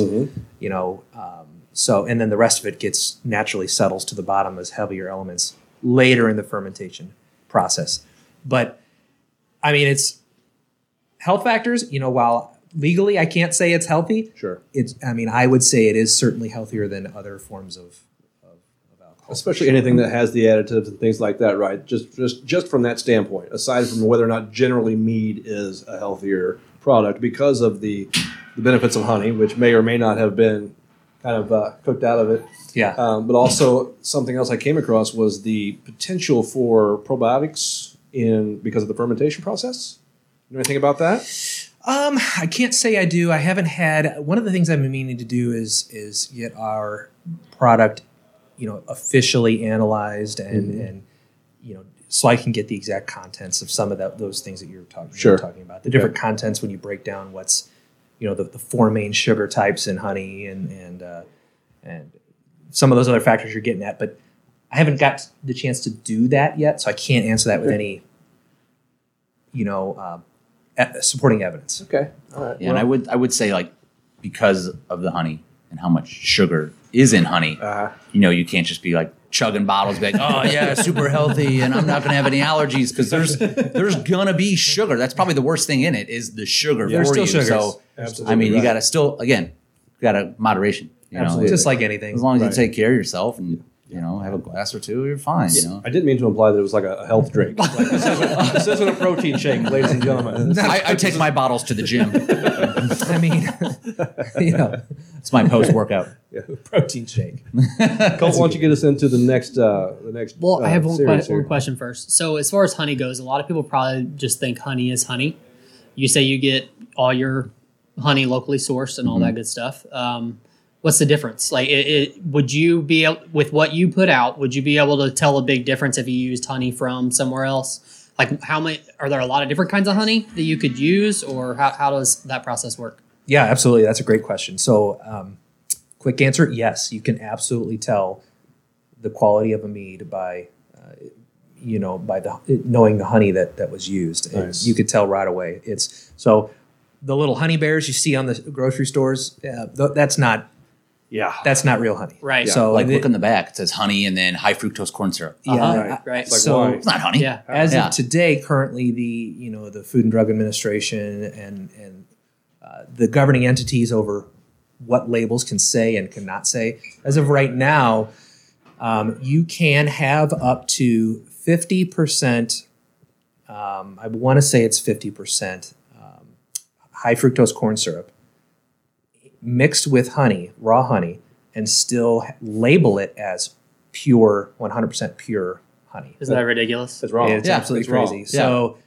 You know um, so and then the rest of it gets naturally settles to the bottom as heavier elements later in the fermentation process but i mean it's health factors you know while legally i can't say it's healthy Sure. it's i mean i would say it is certainly healthier than other forms of of, of alcohol Especially anything that has the additives and things like that, right? Just just just from that standpoint, aside from whether or not generally mead is a healthier product because of the the benefits of honey, which may or may not have been kind of uh, cooked out of it. yeah Um, but also something else I came across was the potential for probiotics in because of the fermentation process. You know anything about that? Um, I can't say I do. I haven't had one of the things I've been meaning to do is is get our product, you know, officially analyzed and Mm-hmm. and you know, so I can get the exact contents of some of that those things that you're talking Sure. you're talking about. The different contents when you break down what's you know the, the four main sugar types in honey and and uh, and some of those other factors you're getting at, but I haven't got the chance to do that yet, so I can't answer that with any you know uh, e- supporting evidence. Okay. All right. Yeah, and I would I would say like because of the honey and how much sugar is in honey, Uh, you know, you can't just be like chugging bottles, be like, oh yeah, super healthy, and I'm not gonna have any allergies because there's there's gonna be sugar. That's probably the worst thing in it is the sugar There's for still you. sugars. So Absolutely I mean, you gotta still again, you gotta moderation. You Absolutely. know, Just like anything. as long as Right. you take care of yourself and you know have a glass or two, you're fine. You know. I didn't mean to imply that it was like a, a health drink. Like, this, isn't, this isn't a protein shake, ladies and gentlemen. I, I take my bottles to the gym. I mean, you know, It's my post workout. Yeah. protein shake. Colt, why don't you get us into the next uh, the next? Well, I uh, have one, series que- one question first. So, as far as honey goes, a lot of people probably just think honey is honey. You say you get all your honey locally sourced and all that good stuff. Um, what's the difference? Like, it, it, would you be able, with what you put out? Would you be able to tell a big difference if you used honey from somewhere else? Like, how many are there a lot of different kinds of honey that you could use, or how, how does that process work? Yeah, absolutely. That's a great question. So, um, quick answer: yes, you can absolutely tell the quality of a mead by, uh, you know, by the knowing the honey that that was used. And Nice. You could tell right away. It's so the little honey bears you see on the grocery stores. Uh, th- that's not Yeah. that's not real honey. Right. So Like the- look in the back, it says honey and then high fructose corn syrup. yeah, Uh-huh. Right. Right. It's like so why? It's not honey. Yeah. as Yeah. of today, currently the you know the Food and Drug Administration and and uh, the governing entities over what labels can say and cannot say. As of right now, um, you can have up to fifty percent. Um, I want to say it's fifty percent um, high fructose corn syrup mixed with honey, raw honey, and still label it as pure, one hundred percent pure honey. Isn't that ridiculous? That's wrong. It's Yeah, absolutely it's wrong. crazy. So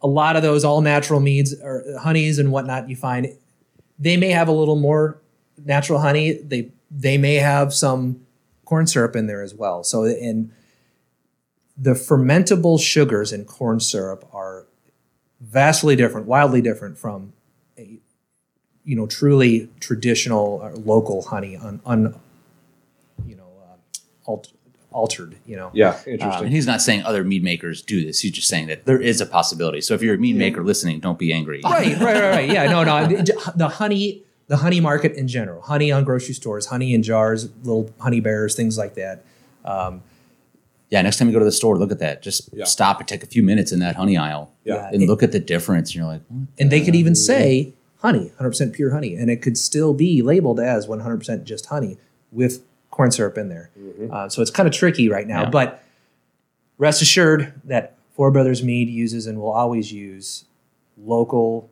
a lot of those all natural meads or honeys and whatnot you find they may have a little more natural honey. They they may have some corn syrup in there as well. So and the fermentable sugars in corn syrup are vastly different, wildly different from a you know truly traditional or local honey un, un you know uh, alt, altered you know Yeah. Um, Interesting. and he's not saying other mead makers do this. He's just saying that there is a possibility. So if you're a mead maker listening, don't be angry. right, right, right, right. Yeah, no, no. The honey, the honey market in general, honey on grocery stores, honey in jars, little honey bears, things like that. Um, Yeah, next time you go to the store, look at that. Just Yeah. stop and take a few minutes in that honey aisle. Yeah. And look at the difference. And you're like, "Hmm, and they could even say honey, 100% pure honey, and it could still be labeled as 100% just honey with corn syrup in there. Uh, so it's kind of tricky right now, Yeah. but rest assured that Four Brothers Mead uses and will always use local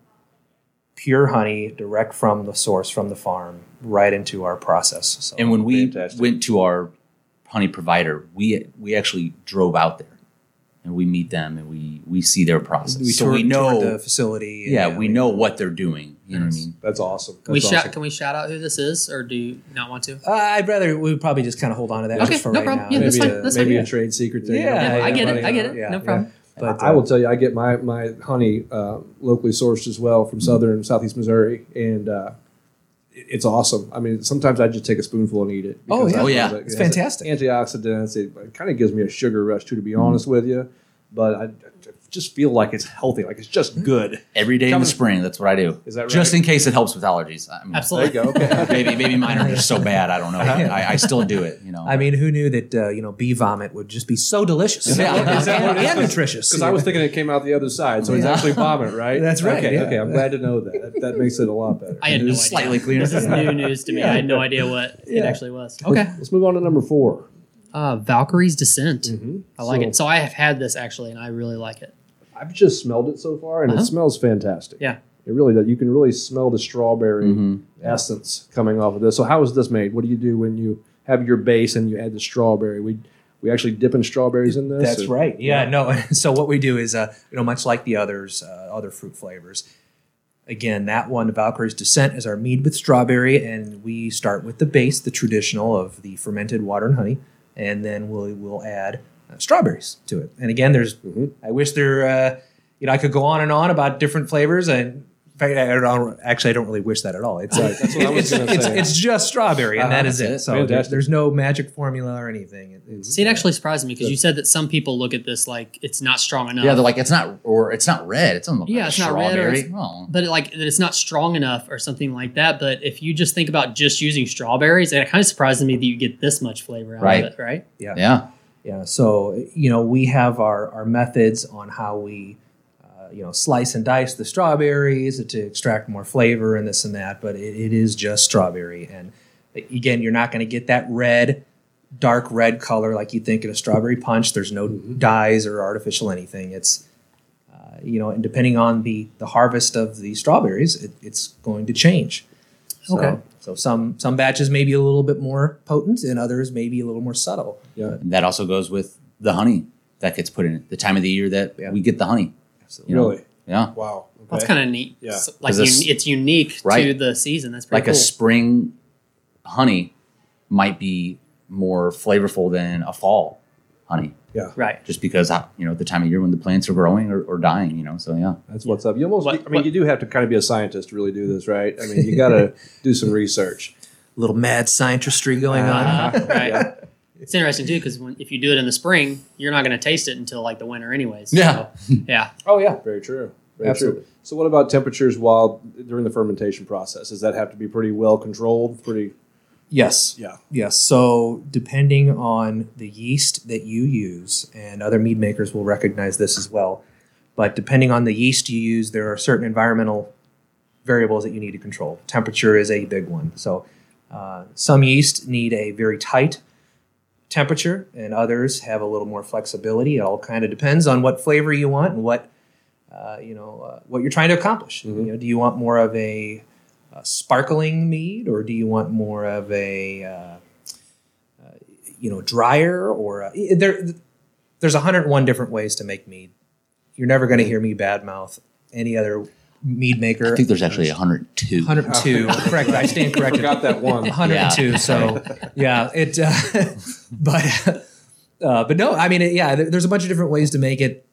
pure honey direct from the source from the farm right into our process. So And when we Fantastic. went to our honey provider, we we actually drove out there and we meet them and we we see their process. we so toured, we know, toured the facility. and, yeah, we know what they're doing. You know what I mean? That's awesome. Can we That's shout? Can we shout out who this is, or do you not want to? Uh, I'd rather we would probably just kind of hold on to that Okay, just for no right problem. now. Yeah, that's maybe fine. a, That's maybe fine. a trade secret thing. Yeah, Yeah, I get it. I get it. Yeah, no yeah. problem. But I uh, will tell you, I get my my honey uh, locally sourced as well from southern and southeast Missouri, and uh, it- it's awesome. I mean, sometimes I just take a spoonful and eat it. Oh, yeah. Oh, yeah. it. It's It fantastic. Antioxidants. It kind of gives me a sugar rush too, to be honest with you. But I, I just feel like it's healthy, like it's just good. Every day in the spring, that's what I do. Is that right? Just in case it helps with allergies. I mean, Absolutely. There you go. Okay. maybe maybe mine are just so bad. I don't know. I, I still do it. You know. I mean, who knew that uh, you know bee vomit would just be so delicious Is that that and, and nutritious? Because I was thinking it came out the other side, so it's actually vomit, right? That's right, Okay, yeah. okay. I'm glad to know that. that. That makes it a lot better. I had no idea. slightly cleaner. This is new news to me. I had no idea what it actually was. Okay. Let's move on to number four. Uh, Valkyrie's Descent. Mhm. I like So- it. So I have had this actually, and I really like it. I've just smelled it so far, and Uh-huh. it smells fantastic. Yeah. It really does. You can really smell the strawberry Mhm. essence coming off of this. So, how is this made? What do you do when you have your base and you add the strawberry? We we actually dip in strawberries in this. That's or- right. Yeah, no. So what we do is, uh, you know, much like the others, uh, other fruit flavors. Again, that one, Valkyrie's Descent, is our mead with strawberry, and we start with the base, the traditional of the fermented water and honey, and then we'll we'll add uh, strawberries to it. And again, there's, Mhm. I wish there, uh, you know, I could go on and on about different flavors, and fact, I don't actually, I don't really wish that at all. It's Right, that's what I was it's, gonna it's, say. it's just strawberry, and Uh-huh, is that's it. it. So there- Fantastic. there's no magic formula or anything. It- it's- See, it actually surprised me because you said that some people look at this like it's not strong enough. yeah, they're like it's not or it's not red. It doesn't look Yeah, like it's not red or strawberry. it's- Oh. but it, like that it's not strong enough or something like that. But if you just think about just using strawberries, it kind of surprises me that you get this much flavor out Right. of it, right? yeah. Yeah, so you know we have our, our methods on how we uh, you know slice and dice the strawberries to extract more flavor and this and that, but it, it is just strawberry. And again, you're not going to get that red, dark red color like you think in a strawberry punch. There's no dyes or artificial anything. It's uh, you know, and depending on the the harvest of the strawberries, it, it's going to change. So, Okay. So some some batches may be a little bit more potent, and others may be a little more subtle. Yeah. And that also goes with the honey that gets put in it. The time of the year that Yeah. we get the honey. Absolutely. You know? Really? Yeah. Wow. That's kind of neat. Yeah. So, like 'Cause this- it's unique to the season. That's pretty Like cool. a spring honey might be more flavorful than a fall honey, Yeah. right. just because uh, you know the time of year when the plants are growing or, or dying. You know, so yeah. That's what's up. You almost, What- I mean, what- you do have to kind of be a scientist to really do this, right? I mean, you got to do some research. A little mad scientistry going on. Uh, right. Yeah. It's interesting too because if you do it in the spring, you're not going to taste it until like the winter, anyways. Yeah. So, yeah. Oh yeah, Very true. Very Absolutely. true. So, what about temperatures while during the fermentation process? Does that have to be pretty well controlled? Pretty, yes, yeah. yes. So depending on the yeast that you use, and other mead makers will recognize this as well, but depending on the yeast you use, there are certain environmental variables that you need to control. Temperature is a big one. So uh, some yeast need a very tight temperature, and others have a little more flexibility. It all kind of depends on what flavor you want and what uh, you know uh, what you're trying to accomplish. Mhm. You know, do you want more of a, a sparkling mead, or do you want more of a uh, uh, you know drier or a, there? There's 101 different ways to make mead. You're never going to hear me badmouth any other mead maker. I think there's actually 102. 102. correct. I stand corrected. Forgot that one. 102. So yeah, it. Uh, but uh, but no, I mean, it, yeah. there- There's a bunch of different ways to make it.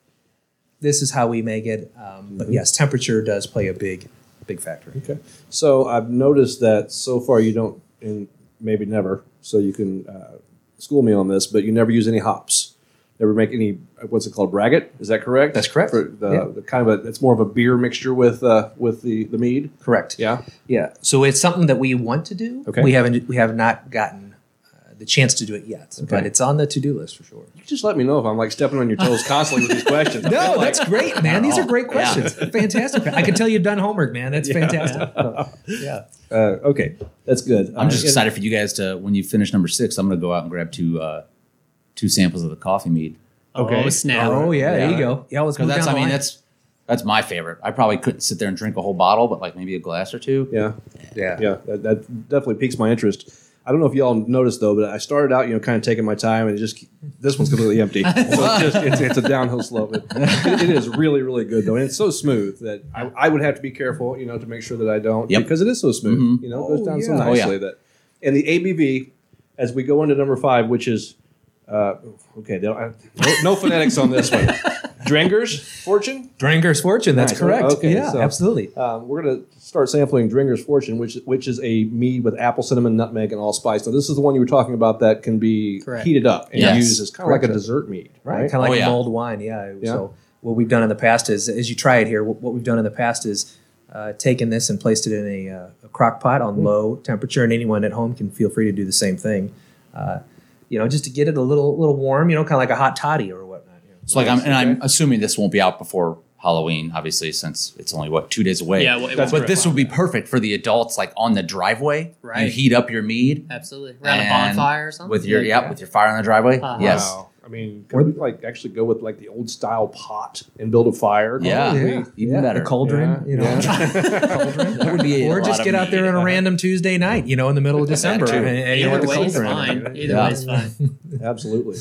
This is how we make it. Um, But yes, temperature does play a big big factor. Okay. So, I've noticed that so far you don't, and maybe never, so you can uh, school me on this, but you never use any hops. Never make any, what's it called, braggot? Is that correct? That's correct. For the, Yeah. the kind of a, it's more of a beer mixture with uh, with the, the mead. Correct. Yeah. Yeah. So it's something that we want to do. Okay. We haven't we have not gotten uh, the chance to do it yet, but it's on the to do list for sure. You just let me know if I'm like stepping on your toes constantly with these questions. No, like- that's great, man. These are great Yeah. questions. Fantastic. I can tell you've done homework, man. That's Yeah. fantastic. yeah. Uh, okay, that's good. I'm just Uh, excited for you guys to when you finish number six. I'm going to go out and grab two uh, two samples of the coffee mead. Okay. Oh snap! Oh yeah, there you go. Yeah, let's Because move that's down I the mean line. that's That's my favorite. I probably couldn't sit there and drink a whole bottle, but like maybe a glass or two. Yeah, Yeah. yeah, that, that definitely piques my interest. I don't know if y'all noticed though, but I started out, you know, kind of taking my time, and it just this one's completely empty. so it's just it's, it's a downhill slope. It, it is really really good though, and it's so smooth that I, I would have to be careful, you know, to make sure that I don't Yep. because it is so smooth. Mhm. You know, it goes Oh, down so yeah. Oh, yeah. nicely that. And the ABV, as we go into number five, which is uh, okay, no, I- no, no phonetics on this one. Dringer's Fortune. Dringer's Fortune. That's Nice. correct. Okay, yeah, so- absolutely. Um, we're going to start sampling Dringer's Fortune, which which is a mead with apple, cinnamon, nutmeg, and allspice. Now, this is the one you were talking about that can be Correct. heated up and Yes. used as kind of like a dessert mead, Right. right? Kind of Oh, like yeah. mulled wine. Yeah. Yeah. So what we've done in the past is, as you try it here, what, what we've done in the past is uh, taken this and placed it in a, uh, a crock pot on low temperature, and anyone at home can feel free to do the same thing. Uh, you know, just to get it a little little warm. You know, kind of like a hot toddy or whatnot. You know. So like I'm and I'm assuming this won't be out before Halloween, obviously, since it's only what two days away. Yeah, well, it That's won't but this would be perfect for the adults, like on the driveway. You Right. heat up your mead absolutely around a bonfire or something with your Yeah. yeah, with your fire on the driveway. Uh-huh. Yes. Wow. I mean, can we like actually go with like the old style pot and build a fire? Yeah. Can Yeah. Even yeah, better. The cauldron. Yeah, You know. yeah. That would be a Or just get out there on a random Tuesday night, you know, in the middle of December. and- and you know, Either with the way is fine. Either way is fine. Absolutely.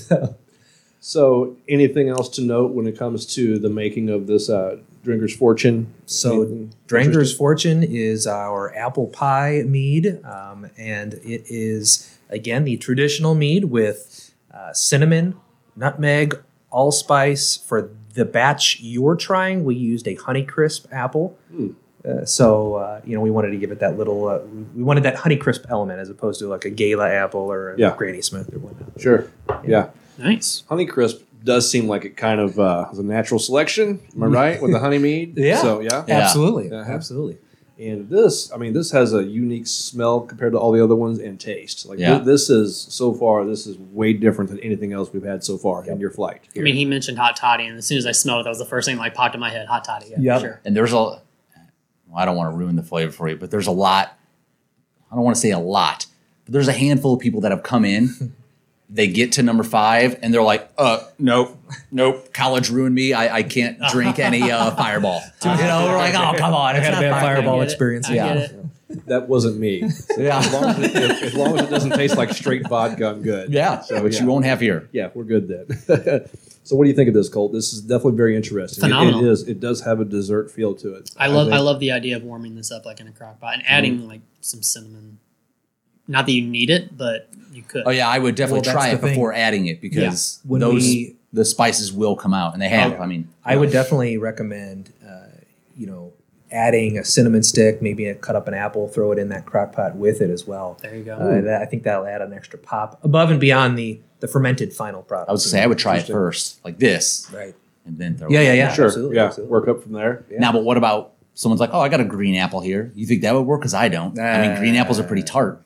so, anything else to note when it comes to the making of this uh, Drinker's Fortune? So, Anything Dranger's? Fortune is our apple pie mead, um, and it is again the traditional mead with uh, cinnamon, nutmeg, allspice. For the batch you're trying, we used a Honeycrisp apple. Hmm. Uh, so uh, you know we wanted to give it that little. Uh, we wanted that Honeycrisp element as opposed to like a Gala apple or a Yeah. Granny Smith or whatnot. Sure. Yeah. Nice. Honeycrisp does seem like it kind of uh, is a natural selection. Am I right with the honey mead? Yeah. So yeah. Yeah. Absolutely, Uh-huh. absolutely. And this, I mean, this has a unique smell compared to all the other ones and taste. Like Yeah. thi- this is so far, this is way different than anything else we've had so far in your flight. I mean, he mentioned hot toddy, and as soon as I smelled it, that was the first thing that like popped in my head. Hot toddy. Yeah, Yep. sure. And there's a well, I don't want to ruin the flavor for you, but there's a lot. I don't want to say a lot, but there's a handful of people that have come in. they get to number five and they're like, uh, nope, nope, college ruined me. I, I can't drink any uh, fireball. you know, we're like, oh, come on. I It's had a not bad Fireball. fireball I get it. experience. I yeah. that wasn't me. Yeah. As long as, it, as long as it doesn't taste like straight vodka, I'm good. Yeah, So, which yeah. you won't have here. Yeah, we're good then. so, what do you think of this, Colt? This is definitely very interesting. It- Phenomenal. it is. It does have a dessert feel to it. I love I, think- love the idea of warming this up like in a crock pot and adding like some cinnamon. Not that you need it, but you could. Oh yeah, I would definitely Well, that's try it the thing. before adding it because When those we- the spices will come out, and they have. Okay. I mean, I would definitely recommend, uh, you know, adding a cinnamon stick, maybe a, cut up an apple, throw it in that crock pot with it as well. There you go. Uh, that, I think that'll add an extra pop above and beyond the the fermented final product. I would say I would try it Interesting. first, like this, right. and then throw. Yeah, it yeah, yeah. Sure. absolutely, yeah. absolutely. Work up from there. Now, but what about someone's like, oh, I got a green apple here. You think that would work? Because I don't. I mean, green apples are pretty tart.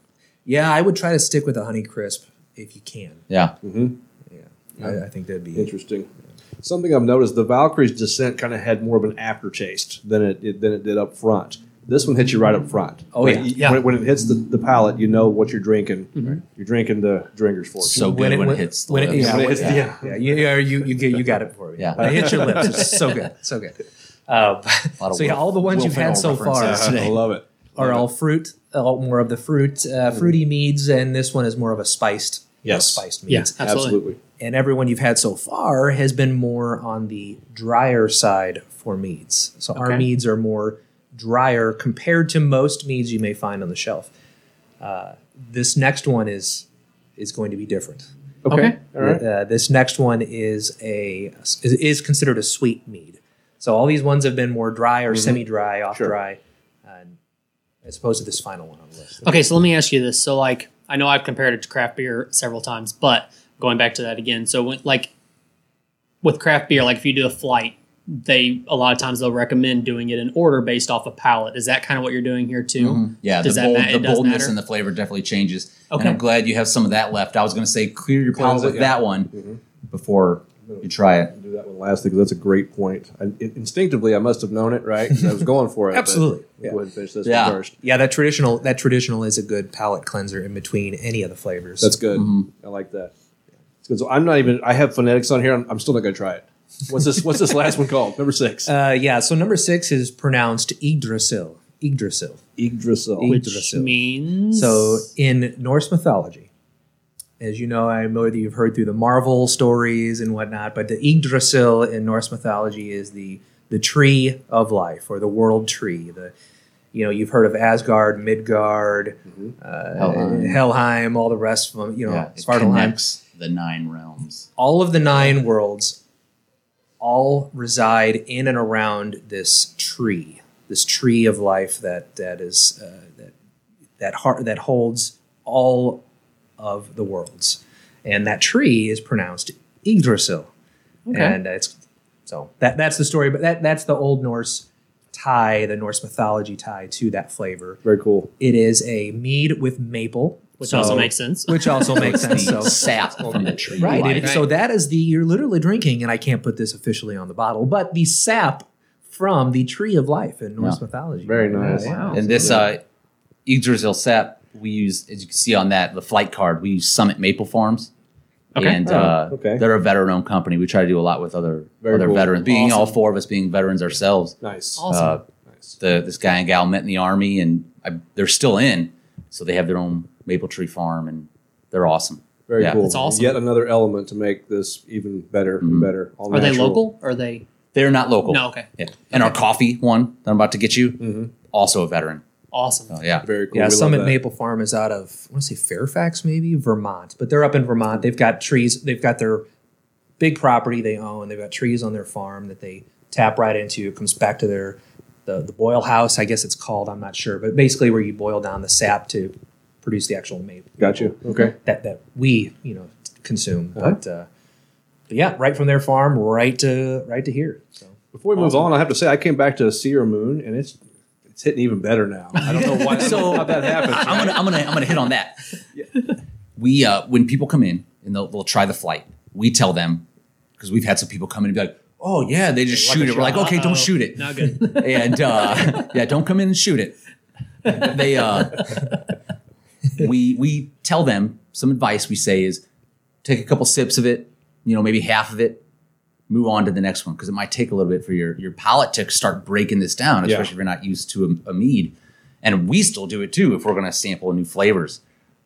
Yeah, I would try to stick with a honey crisp if you can. Yeah. Mm-hmm. I, I think that'd be Interesting. Something I've noticed: the Valkyrie's descent kind of had more of an aftertaste than it, it than it did up front. This one hits you right up front. Oh, Like, yeah. you- Yeah. When, when it hits the, the palate, you know what you're drinking. You're drinking the Drinker's Fortune. So good when, it hits the when it, yeah, When it hits- yeah, yeah, you, yeah, you, you, you got it for me. Yeah. When it hits your lips. It's so good, so good. Uh, lot of so yeah, all the ones Will you've had so far references. I love it. Are all fruit, all more of the fruit, uh, fruity meads, and this one is more of a spiced, Yes. spiced yeah, meads. absolutely. absolutely. And everyone you've had so far has been more on the drier side for meads. So our Okay. meads are more drier compared to most meads you may find on the shelf. Uh, this next one is is going to be different. Okay. Okay. All right. Uh, this next one is a is, is considered a sweet mead. So all these ones have been more dry or semi-dry, off Sure. dry, and as opposed to this final one on the list. Okay, so let me ask you this. So, like, I know I've compared it to craft beer several times, but going back to that again. So, when, like, with craft beer, like if you do a flight, they a lot of times they'll recommend doing it in order based off a palate. Is that kind of what you're doing here too? Mhm. Yeah, Does the, that bold, ma- the does boldness matter? and the flavor definitely changes. Okay. And I'm glad you have some of that left. I was going to say clear your palate with yeah. that one Mhm. before you try it. Do that one last because that's a great point. I, it, instinctively, I must have known it, right? I was going for it. Absolutely, we'll yeah. Go ahead and finish this Yeah. one first. Yeah, that traditional that traditional is a good palate cleanser in between any of the flavors. That's good. Mhm. I like that. It's good. So I'm not even. I have phonetics on here. I'm, I'm still not going to try it. What's this? What's this last one called? Number six. Uh, yeah, so number six is pronounced Yggdrasil. Yggdrasil. Yggdrasil. Yggdrasil. Which Yggdrasil. means So in Norse mythology, as you know, I know that you've heard through the Marvel stories and whatnot, but the Yggdrasil in Norse mythology is the the tree of life or the world tree. The you know you've heard of Asgard, Midgard, uh, Helheim. Helheim, all the rest of them. You know, yeah, it Svartalheim. the nine realms. all of the nine worlds all reside in and around this tree, this tree of life that that is uh, that that heart that holds all of the worlds, and that tree is pronounced Yggdrasil, and it's so that that's the story. But that that's the Old Norse tie, the Norse mythology tie to that flavor. Very cool. It is a mead with maple, which so- also makes sense. which also makes sense. So sap from the tree. Right. life. it- So that is the you're literally drinking, and I can't put this officially on the bottle, but the sap from the tree of life in Norse Yeah. mythology. Very nice. Wow. And this uh, Yggdrasil sap, we use, as you can see on that, the flight card, we use Summit Maple Farms. Okay. And Oh, uh, okay. they're a veteran-owned company. We try to do a lot with other Very other cool. veterans. Being all four of us being veterans ourselves, Nice. Awesome. uh, nice. the this guy and gal met in the army, and I, they're still in, so they have their own maple tree farm, and they're awesome. Very yeah. cool. That's awesome. Yet another element to make this even better and Mhm. better. All Are they local? Or are they? They're not local. No. Okay. Yeah. And our coffee one that I'm about to get you, Mhm. also a veteran. Awesome. Oh yeah. Very cool. Yeah, We Summit. Maple Farm is out of I want to say Fairfax, maybe Vermont, but they're up in Vermont. They've got trees. They've got their big property they own. They've got trees on their farm that they tap right into. It comes back to their the the boil house, I guess it's called. I'm not sure, but basically where you boil down the sap to produce the actual maple. Got you. Okay. that that we you know consume. Uh-huh. But, uh, but yeah, right from their farm, right to right to here. So Before we move on, I have to say I came back to Sierra Moon, and it's it's hitting even better now. I don't know why. So- how that happens. I- I'm gonna I'm gonna I'm gonna hit on that. We uh when people come in and they'll they'll try the flight, we tell them because we've had some people come in and be like, oh yeah, they just shoot it. We're like, okay, Uh-oh. don't shoot it. Not good. and uh, yeah, don't come in and shoot it. They uh, we we tell them some advice. We say is take a couple sips of it, you know, maybe half of it, move on to the next one because it might take a little bit for your your palate to start breaking this down, Yeah. especially if you're not used to a, a mead. And we still do it too if we're going to sample new flavors.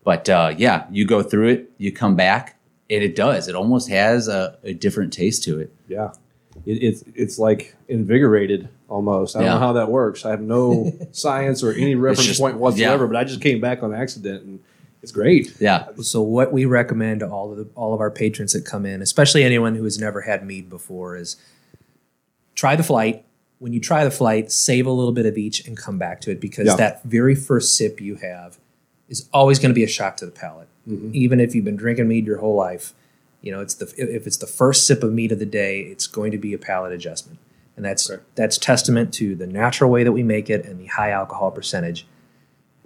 But uh, yeah, you go through it, you come back, and it does. It almost has a, a different taste to it. Yeah. It, it's it's like invigorated almost. I don't Yeah. know how that works. I have no science or any reference just- point whatsoever, yeah. but I just came back on accident and it's great. Yeah, so what we recommend to all of the, all of our patrons that come in, especially anyone who has never had mead before, is try the flight. When you try the flight, save a little bit of each and come back to it because Yeah. that very first sip you have is always going to be a shock to the palate. Mm-hmm. Even if you've been drinking mead your whole life, you know it's the if it's the first sip of mead of the day, it's going to be a palate adjustment, and that's Okay. that's testament to the natural way that we make it and the high alcohol percentage.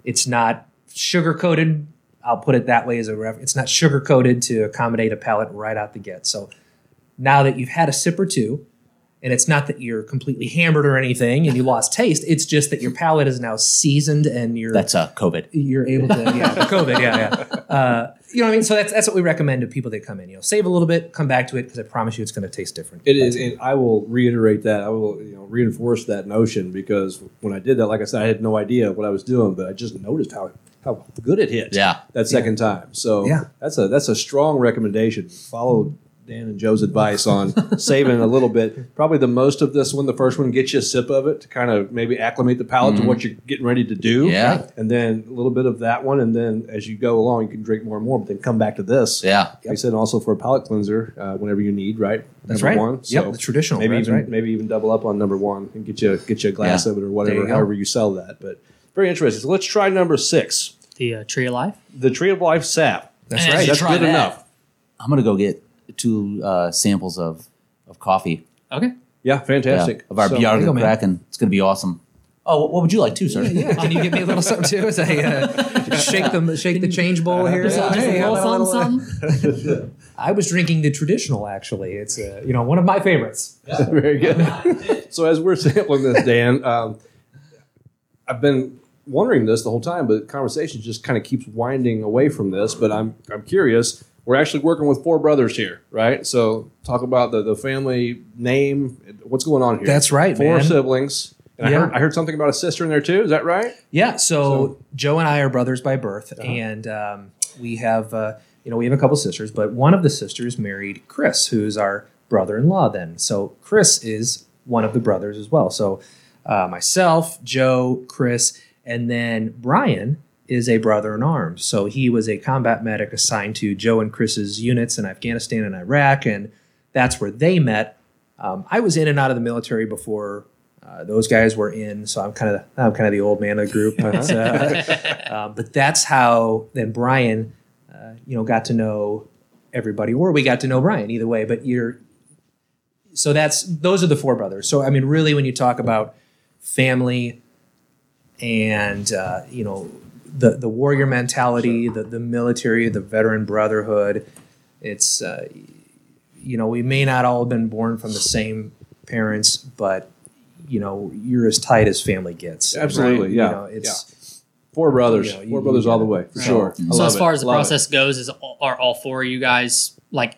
It's not sugar coated. I'll put it that way as a reference. It's not sugar coated to accommodate a palate right out the get. So now that you've had a sip or two, and it's not that you're completely hammered or anything and you lost taste, it's just that your palate is now seasoned and you're that's uh, COVID. you're able to yeah covid yeah yeah uh, you know what i mean so that's that's what we recommend to people that come in you know save a little bit come back to it because i promise you it's going to taste different It is, and I will reiterate that. I will, you know, reinforce that notion because when I did that, like I said, I had no idea what I was doing, but I just noticed how how good it hit. Yeah. that second time. So Yeah. that's a that's a strong recommendation. Follow Dan and Joe's advice on saving a little bit. Probably the most of this one, the first one, get you a sip of it to kind of maybe acclimate the palate to what you're getting ready to do. Mm-hmm. Yeah. and then a little bit of that one, and then as you go along, you can drink more and more. But then come back to this. Yeah. Like I said, also for a palate cleanser, uh, whenever you need, right? That's Number right. One. Yep, the traditional, Maybe even right. maybe even double up on number one and get you get you a glass Yeah. of it or whatever, you however you sell that. But very interesting. So let's try number six, The uh, tree of life. the Tree of Life sap. that's And right you That's try good that. enough. I'm gonna go get two uh, samples of of coffee. Okay. Yeah, fantastic. Yeah, of our So- Bjarg you go, man. Kraken. It's gonna be awesome. Oh, what would you like too, sir? yeah can you give me a little something too as i uh, shake the shake the change bowl here Just, a- just Hey, a how little about a something, little- something. i was drinking the traditional actually it's uh, you know one of my favorites Very good. so as we're sampling this, Dan, um, I've been wondering this the whole time, but the conversation just kind of keeps winding away from this. But I'm I'm curious. we're actually working with four brothers here, right? So talk about the, the family name. What's going on here? That's right, Four man. siblings. And Yeah. I, heard, I heard something about a sister in there too. Is that right? Yeah, so, So- Joe and I are brothers by birth, Uh-huh. and um, we have uh, you know we have a couple sisters, but one of the sisters married Chris, who's our brother-in-law. Then, so Chris is one of the brothers as well. So uh, myself, Joe, Chris, and then Brian is a brother in arms. So he was a combat medic assigned to Joe and Chris's units in Afghanistan and Iraq, and that's where they met. Um, I was in and out of the military before uh, those guys were in, so I'm kind of I'm kind of the old man of the group. But, uh, um, but that's how then Brian, uh, you know, got to know everybody, or we got to know Brian either way. But you're so that's those are the four brothers. So I mean, really, when you talk about family and uh, you know the the warrior mentality, the the military, the veteran brotherhood, it's uh, you know we may not all have been born from the same parents, but you know you're as tight as family gets. Absolutely, right? yeah, You know, it's Four brothers. You know, you- four brothers all the way, for Right. sure. I So love as it. far as the Love it. process goes, is all- are all four of you guys like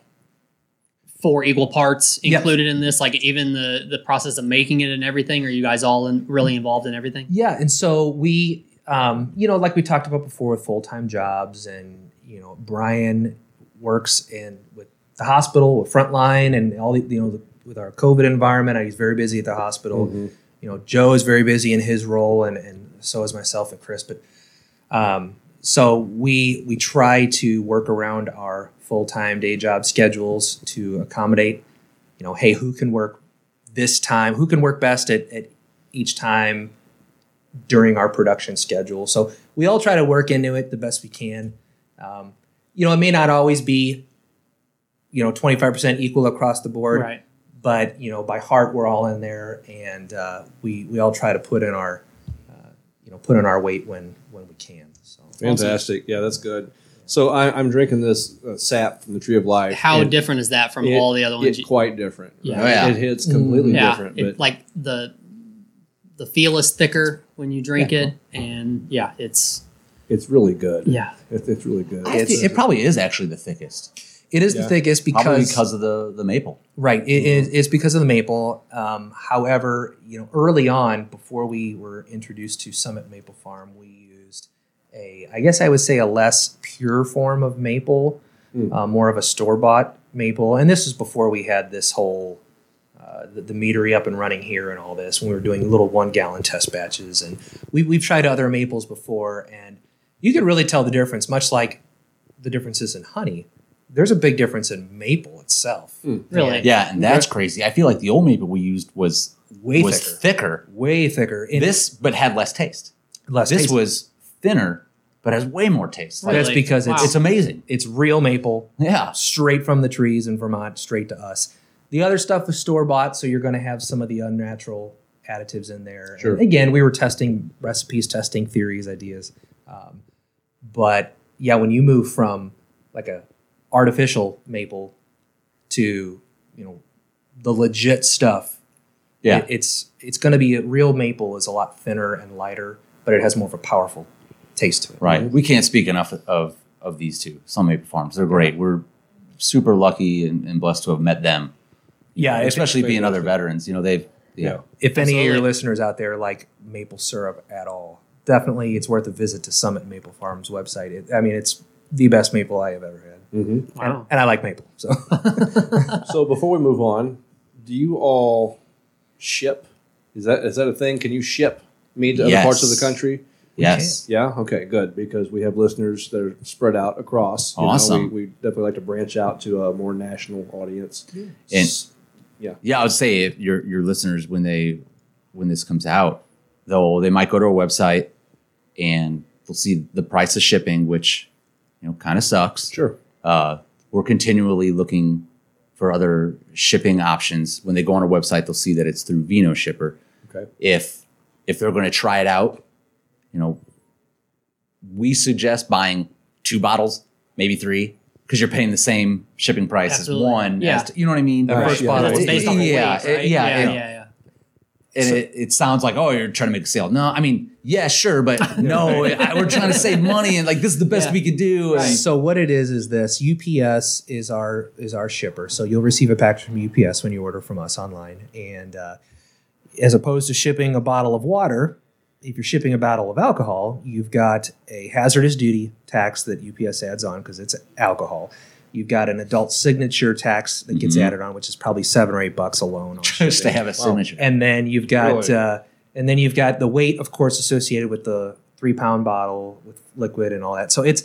four equal parts Yeah. included in this? Like even the the process of making it and everything? Are you guys all in, really involved in everything? Yeah, and so we, um, you know, like we talked about before, with full time jobs, and you know, Brian works in with the hospital, with frontline, and all the you know, with our COVID environment, he's very busy at the hospital. You know, Joe is very busy in his role, and and so is myself and Chris. But um, so we we try to work around our full time day job schedules to accommodate. You know, hey, who can work this time? Who can work best at, at each time during our production schedule. So we all try to work into it the best we can. Um, you know, it may not always be, you know, 25% equal across the board, Right. but, you know, by heart, we're all in there and uh, we, we all try to put in our, uh, you know, put in our weight when, when we can. So Fantastic. Yeah, that's good. So I, I'm drinking this uh, sap from the Tree of Life. How different is that from it- all the other ones? It's quite different. Yeah. Oh, yeah. It hits completely yeah, different. it- But like the the feel is thicker when you drink Yeah. it, and yeah, it's it's really good. yeah. It, it's really good. I It's- thi- it probably is actually the thickest. it is Yeah. the thickest Probably because, because of the the maple. Right. It, it- it's because of the maple. Um, however, you know, early on, before we were introduced to Summit Maple Farm, we used a, I guess I would say, a less pure form of maple, Mm. uh, more of a store bought maple. And this was before we had this whole. Uh, the, the meadery up and running here and all this when we were doing little one gallon test batches and we, we've tried other maples before and you can really tell the difference much like the differences in honey there's a big difference in maple itself Really? Yeah, and that's crazy. I feel like the old maple we used was way was thicker thicker. way thicker. And This, but had less taste. less This taste. was thinner, but has way more taste. Like, that's because it's Wow. It's amazing. it's real maple, Yeah. straight from the trees in Vermont, straight to us. The other stuff is store bought, so you're going to have some of the unnatural additives in there. Sure. And again, we were testing recipes, testing theories, ideas. Um, but yeah, when you move from like a artificial maple to you know the legit stuff, Yeah. it- it's it's going to be real maple is a lot thinner and lighter, but it has more of a powerful taste to it. Right. We can't speak enough of of these two. Summit Maple Farms. They're great. We're super lucky and, and blessed to have met them. Yeah, if- especially being other fantastic. veterans. You know, they've yeah. Yeah. if any of your listeners out there like maple syrup at all, definitely it's worth a visit to Summit Maple Farms website. It, I mean, it's the best maple I have ever had, Mhm. Wow. and I like maple. So So before we move on, do you all ship? Is that is that a thing? Can you ship mead to other parts of the country? Yes. Yeah. Okay. Good. Because we have listeners that are spread out across. you know, Awesome. we, we definitely like to branch out to a more national audience. And S- yeah, I would say if your your listeners when they when this comes out, they'll they might go to our website and they'll see the price of shipping, which you know kind of sucks. sure. Uh, we're continually looking for other shipping options. When they go on our website, they'll see that it's through Vinoshipper. Okay. If if they're going to try it out, you know, we suggest buying two bottles, maybe three, because you're paying the same shipping price Absolutely. as one. Yeah. as- you know what I mean? The Right, first yeah, bottle yeah, was based off of yeah, weight, right? it- yeah, yeah, yeah, yeah. and it, it sounds like oh you're trying to make a sale. No, I mean yeah, sure, but no, I, we're trying to save money and like this is the best Yeah. we could do. And So what it is is this: UPS is our is our shipper. So you'll receive a package from UPS when you order from us online, and uh, as opposed to shipping a bottle of water, if you're shipping a bottle of alcohol, you've got a hazardous duty tax that UPS adds on because it's alcohol. You've got an adult signature tax that gets Mhm. added on, which is probably seven or eight bucks alone. On just to have a signature. And then you've got uh, and then you've got the weight, of course, associated with the three pound bottle with liquid and all that. So it's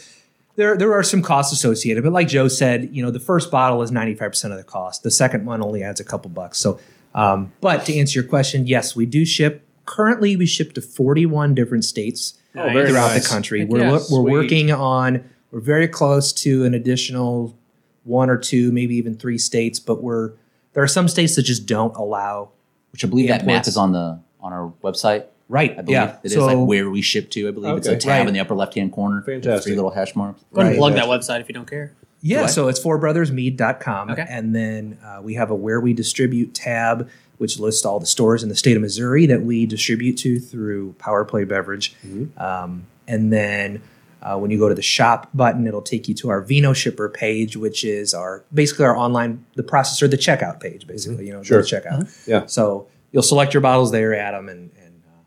there. There are some costs associated, but like Joe said, you know, the first bottle is ninety five percent of the cost. The second one only adds a couple bucks. So, um, but to answer your question, yes, we do ship. Currently, we ship to forty one different states Oh, throughout nice. the country. Heck We're yeah. lo- we're working on. We're very close to an additional one or two, maybe even three states. But we're there are some states that just don't allow which I believe that map is on the on our website. Right. I believe yeah. it is so, like where we ship to. I believe it's a tab Right. in the upper left hand corner. Fantastic. Three little hash marks. Go ahead and plug that website if you don't care. Yeah, Do I? so it's fourbrothersmead.com. Okay. And then uh, we have a where we distribute tab, which lists all the stores in the state of Missouri that we distribute to through Power Play Beverage. Um, and then uh, when you go to the shop button, it'll take you to our Vinoshipper page, which is our basically our online, the processor, the checkout page, basically, you know, Sure. the checkout. Yeah. So you'll select your bottles there, Adam, and, and uh,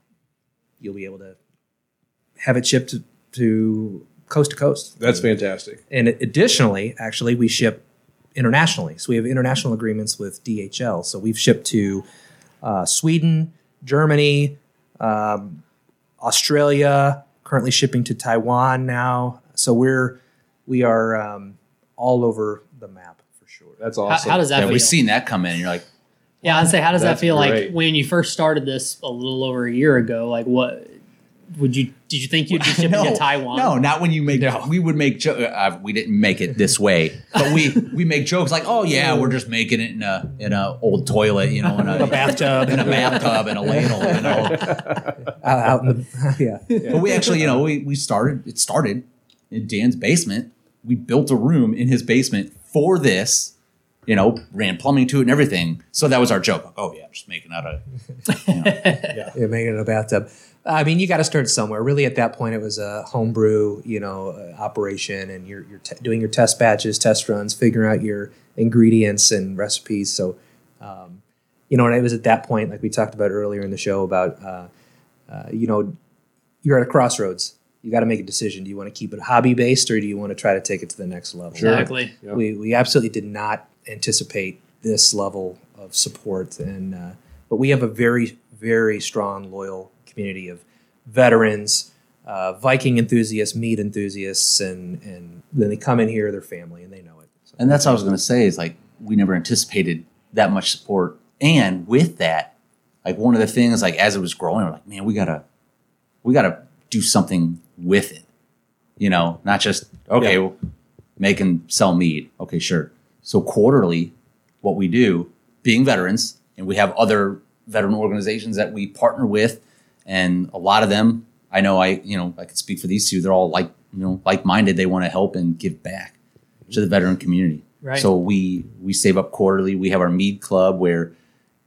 you'll be able to have it shipped to, to coast to coast. That's fantastic. And additionally, actually, we ship internationally. So we have international agreements with DHL. So we've shipped to uh, Sweden, Germany, um, Australia. Currently shipping to Taiwan now. So we're we are um, all over the map for sure. That's awesome. how does that Yeah, feel? we've seen that come in, and you're like, Yeah, I'd say, how does that feel great. like when you first started this a little over a year ago? Like, what would you did you think you'd be shipping to Taiwan? No, not when you make. We would make. Jo- uh, we didn't make it this way, but we we make jokes like, "Oh yeah, we're just making it in a in a old toilet, you know, in a, bathtub. in a bathtub, and a ladle, you know." out, out in the yeah. But we actually, you know, we we started. It started in Dan's basement. We built a room in his basement for this. You know, ran plumbing to it and everything. So that was our joke. Like, oh yeah, just making out a. Yeah, making it a bathtub. I mean, you got to start somewhere. Really, at that point, it was a homebrew, you know, uh, operation, and you're you're te- doing your test batches, test runs, figuring out your ingredients and recipes. So, um, you know, and it was at that point, like we talked about earlier in the show, about uh, uh, you know, you're at a crossroads. You got to make a decision. Do you want to keep it hobby based, or do you want to try to take it to the next level? exactly. Yeah. we, we absolutely did not anticipate this level of support and uh, but we have a very very strong loyal community of veterans uh, viking enthusiasts mead enthusiasts and and then they come in here their family and they know it So- And that's what I was going to say is like we never anticipated that much support. And with that, like one of the things, like as it was growing, we're like, man, we gotta, we gotta do something with it. You know, not just okay, Yeah. well, make and sell mead. Okay, sure. So quarterly, what we do, being veterans, and we have other veteran organizations that we partner with, and a lot of them, I know, I you know, I could speak for these two. They're all like you know like minded. They want to help and give back to the veteran community. Right. So we we save up quarterly. We have our mead club where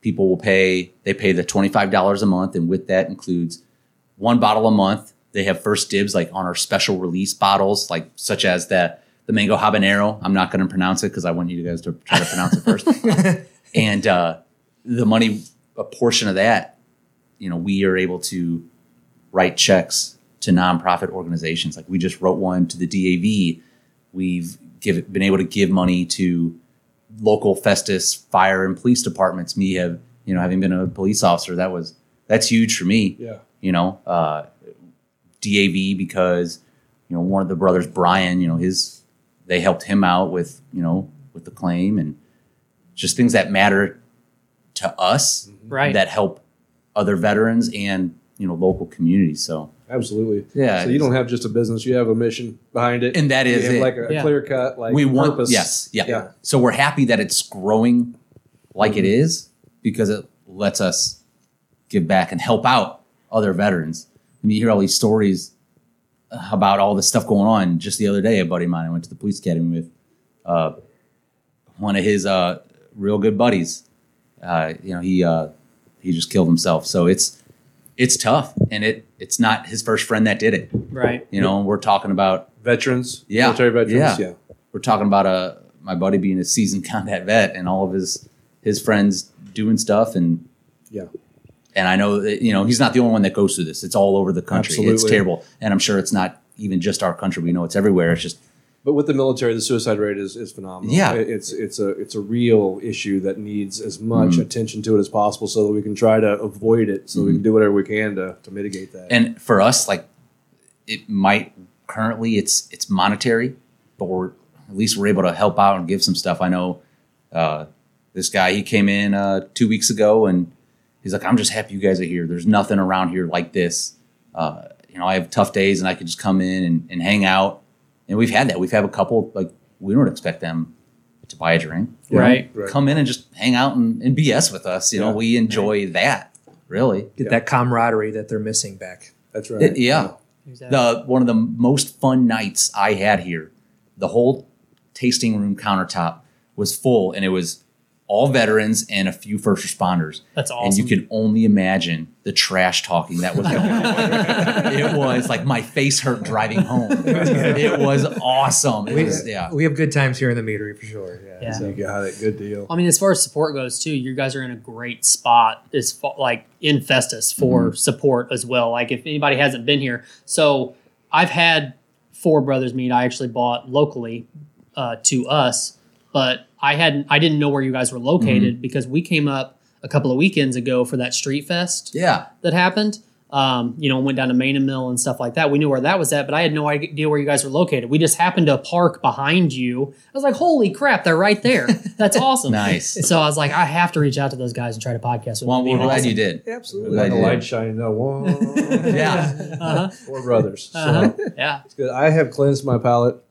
people will pay they pay the $25 a month and with that includes one bottle a month. They have first dibs like on our special release bottles like such as the the mango habanero. I'm not going to pronounce it cuz I want you guys to try to pronounce it first. and uh the money a portion of that, you know, we are able to write checks to nonprofit organizations. Like we just wrote one to the DAV. We've give, been able to give money to local Festus fire and police departments. Me have, you know, having been a police officer, that was that's huge for me. Yeah. You know, uh, DAV because you know one of the brothers, Brian, you know, his they helped him out with you know with the claim and just things that matter to us Right. that help other veterans and you know local communities. So Absolutely. Yeah, So you don't have just a business; you have a mission behind it, And that is You have it. like a Yeah. clear cut. Like we want purpose. yes yeah. Yeah. so we're happy that it's growing like it is because it lets us give back and help out other veterans I mean, you hear all these stories about all this stuff going on just the other day a buddy of mine i went to the police academy with uh, one of his uh, real good buddies uh, you know he uh, he just killed himself. So it's it's tough, and it it's not his first friend that did it. Right. You know, we're talking about Veterans, Yeah. military veterans, Yeah. yeah. we're talking about a my buddy being a seasoned combat vet and all of his his friends doing stuff and Yeah. and I know that you know he's not the only one that goes through this. It's all over the country. Absolutely. It's terrible, and I'm sure it's not even just our country. We know it's everywhere. It's just But with the military, the suicide rate is, is phenomenal. Yeah. It's it's a it's a real issue that needs as much Mm-hmm. attention to it as possible, so that we can try to avoid it, so we can do whatever we can to, to mitigate that. and for us like it might currently it's it's monetary but we're at least we're able to help out and give some stuff i know uh, this guy he came in uh, two weeks ago and he's like i'm just happy you guys are here there's nothing around here like this uh, you know i have tough days and i could just come in and, and hang out and we've had that we've had a couple like we don't expect them to buy a drink you? Right. Right. come in and just hang out and, and bs with us you know we enjoy that really Get that camaraderie that they're missing back. That's right. It- yeah Exactly. the one of the most fun nights I had here. The whole tasting room countertop was full, and it was all veterans and a few first responders. That's awesome. And you can only imagine the trash talking that was going on. it was like my face hurt driving home. It was awesome. It was, yeah. We have good times here in the meadery for sure. Yeah. Yeah. So- You got it. Good deal. I mean, as far as support goes, too, you guys are in a great spot as far, like in Festus for Mm-hmm. support as well. Like if anybody hasn't been here, so I've had Four Brothers Mead. I actually bought locally uh, to us, but I hadn't. I didn't know where you guys were located Mm-hmm. because we came up a couple of weekends ago for that street fest Yeah. that happened. Um, you know, went down to Main and Mill and stuff like that. We knew where that was at, but I had no idea where you guys were located. We just happened to park behind you. I was like, "Holy crap, they're right there! That's awesome." Nice. So I was like, I have to reach out to those guys and try to podcast with Well, them. we're It'd glad awesome. you did. Absolutely. Glad the you light did. shining. No, whoa. Yeah. Uh-huh. Four brothers. So Uh-huh. Yeah. it's good. I have cleansed my palate.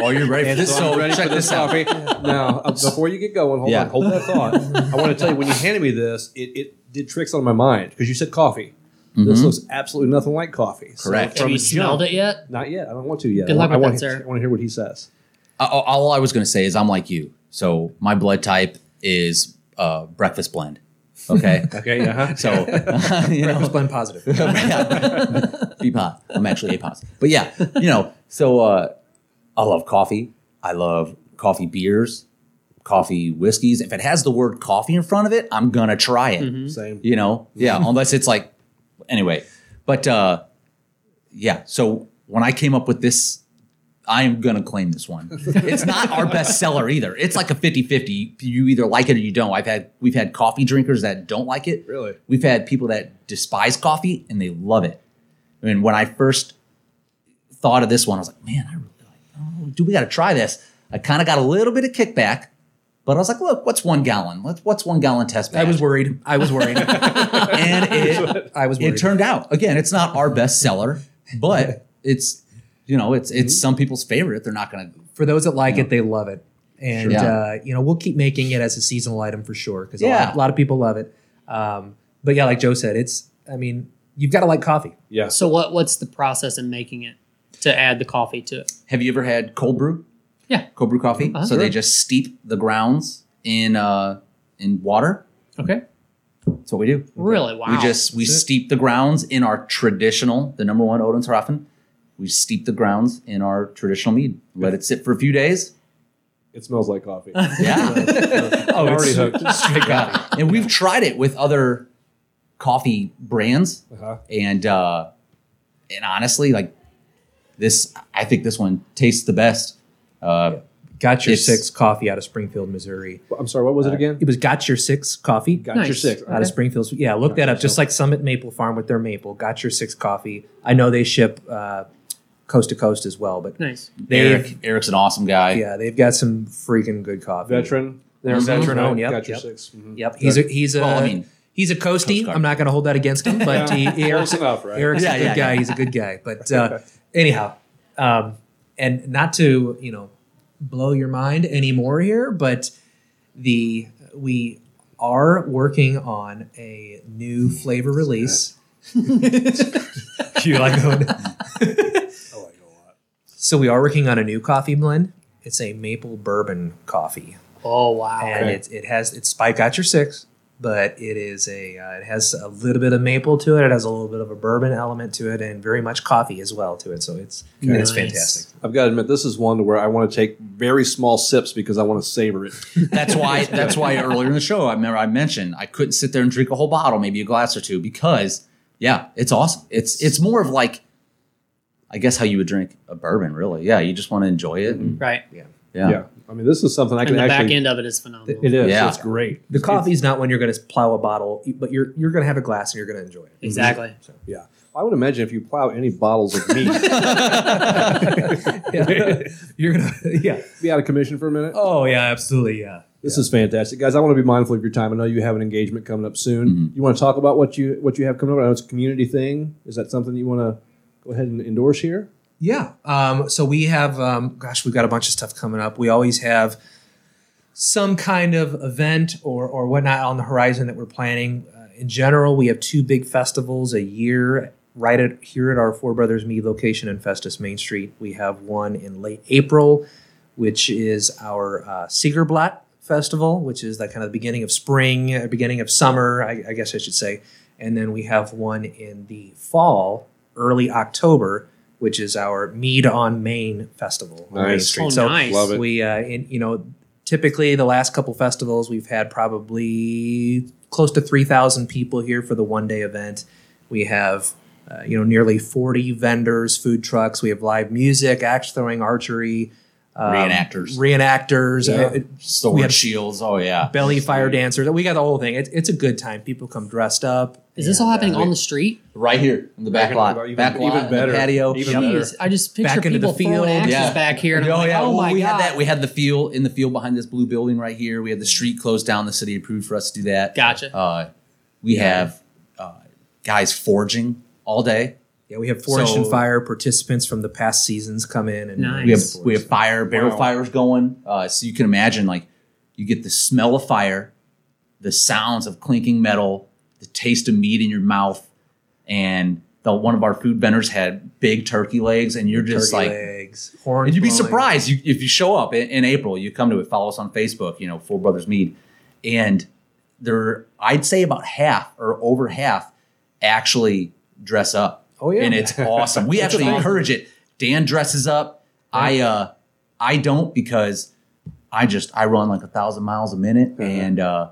Oh, you're ready for this? So I'm ready check for this this out. coffee. now, uh, before you get going, hold Yeah. on, hold that thought. I want to tell you when you handed me this, it, it did tricks on my mind because you said coffee. This looks absolutely nothing like coffee. So Mm-hmm. Correct. Have from you the smelled jump- it yet? Not yet. I don't want to yet. Good luck I with want, that, I sir. want, I want to hear what he says. Uh, all I was going to say is I'm like you. So my blood type is uh, breakfast blend. Okay. Okay. Uh-huh. So you know, Breakfast blend positive. be pot. I'm actually a pot. But yeah, you know, so uh, I love coffee. I love coffee beers, coffee whiskeys. If it has the word coffee in front of it, I'm gonna try it. Same. You know, yeah, unless it's like anyway. But uh, yeah, so when I came up with this. I'm gonna claim this one. It's not our best seller either. It's like a 50-50. You either like it or you don't. I've had we've had coffee drinkers that don't like it. Really? We've had people that despise coffee and they love it. I mean, when I first thought of this one, I was like, man, I really like, oh, dude, we got to try this. I kind of got a little bit of kickback, but I was like, look, what's one gallon? What's what's one gallon test I was worried. I was worried. and it I was worried. it turned out again. It's not our best seller, but it's you know it's it's some people's favorite. They're not going to. for those that like it, they love it. And Sure. uh, you know, we'll keep making it as a seasonal item for sure because a, Yeah. lot, a lot of people love it. Um, but yeah, like Joe said, it's. I mean, you've got to like coffee. Yeah. So what? What's the process in making it to add the coffee to it? Have you ever had cold brew? Yeah. cold brew coffee. Uh-huh. so they just steep the grounds in uh in water. Okay. That's what we do. Really? Wow. We just we That's it. steep the grounds in our traditional, the number one Odensraffen. We steep the grounds in our traditional mead. Let it sit for a few days. It smells like coffee. Yeah. oh, already it's hooked. straight coffee. and we've tried it with other coffee brands, Uh-huh. and uh, and honestly, like this, I think this one tastes the best. Uh, Got your six coffee out of Springfield, Missouri. I'm sorry. What was it again? It was Got Your Six coffee Got your Nice. six. out of Springfield. Yeah, look that up. Just like Summit Maple Farm with their maple. Got Your Six coffee. I know they ship uh, coast to coast as well, but nice. they Eric, Eric's an awesome guy. yeah, they've got some freaking good coffee. Veteran. They're Mhm. veteran. Right? yep, Got your yep. six. Mhm. Yep, he's a he's a Well, I mean, he's a Coast coastie. Guard. I'm not going to hold that against him, but he, Eric's, enough, right? Eric's Yeah, a good yeah, guy. yeah. He's a good guy. But uh, anyhow, um, and not to you know blow your mind anymore here, but the we are working on a new flavor release. you like going? I like a lot. So we are working on a new coffee blend. It's a maple bourbon coffee, Oh wow. and Okay. it, it has it's spike Got Your Six. But it is a uh, it has a little bit of maple to it. It has a little bit of a bourbon element to it, and very much coffee as well to it. So it's and it's fantastic. I've got to admit, this is one where I want to take very small sips because I want to savor it. That's why. That's why earlier in the show, I remember I mentioned I couldn't sit there and drink a whole bottle, maybe a glass or two, because yeah, it's awesome. It's it's more of like, I guess how you would drink a bourbon, really. Yeah, you just want to enjoy it. And, Right. yeah. Yeah. I mean, this is something I And can the back end of it is phenomenal. It is. Yeah. It's great. The coffee's not when you're going to plow a bottle, but you're you're going to have a glass and you're going to enjoy it. Exactly. Yeah. I would imagine if you plow any bottles of mead, you're gonna yeah. be out of commission for a minute. Oh yeah, absolutely yeah. This is fantastic, guys. I want to be mindful of your time. I know you have an engagement coming up soon. Mm-hmm. You want to talk about what you what you have coming up? I know it's a community thing. Is that something you want to go ahead and endorse here? Yeah. Um, so we have, um, gosh, we've got a bunch of stuff coming up. We always have some kind of event or, or whatnot on the horizon that we're planning. Uh, in general, we have two big festivals a year right at here at our Four Brothers Mead location in Festus Main Street. We have one in late April, which is our uh, Sigrblot Festival, which is the kind of the beginning of spring, uh, beginning of summer, I, I guess I should say. And then we have one in the fall, early October, which is our Mead on Main Festival on Main Nice. Street. Oh, so nice. Love it. we, uh, in, you know, typically the last couple festivals we've had probably close to 3,000 people here for the one day event. We have, uh, you know, nearly 40 vendors, food trucks. We have live music, axe throwing, archery, um, Reenactors. reenactors, Yeah. uh, Sword We have- shields. Oh yeah. belly fire dancers. We got the whole thing. It's, it's a good time. People come dressed up. Is this all happening uh, on the street? Right here in the back Back- lot. even- back lot, even in better. patio. Even better. I just picture Back into the people throwing field. axes Yeah. back here, and I'm like, oh well, my we god! had that. We had the field in the field behind this blue building right here. We had the street closed down. The city approved for us to do that. Gotcha. Uh, we have uh, guys forging all day. Yeah, we have Forged So- in Fire participants from the past seasons come in and Nice. We have we have fire barrel Wow. fires going. Uh, so you can imagine like you get the smell of fire, the sounds of clinking metal, the taste of mead in your mouth, and the one of our food vendors had big turkey legs, and you're just turkey like legs, horns. and you'd be blowing. surprised you, if you show up in, in April. You come to it. Follow us on Facebook. You know, Four Brothers Mead, and there, I'd say about half or over half actually dress up. Oh, yeah. and it's awesome. We actually encourage it. Dan dresses up. I uh, I don't because I just I run like a thousand miles a minute, and uh,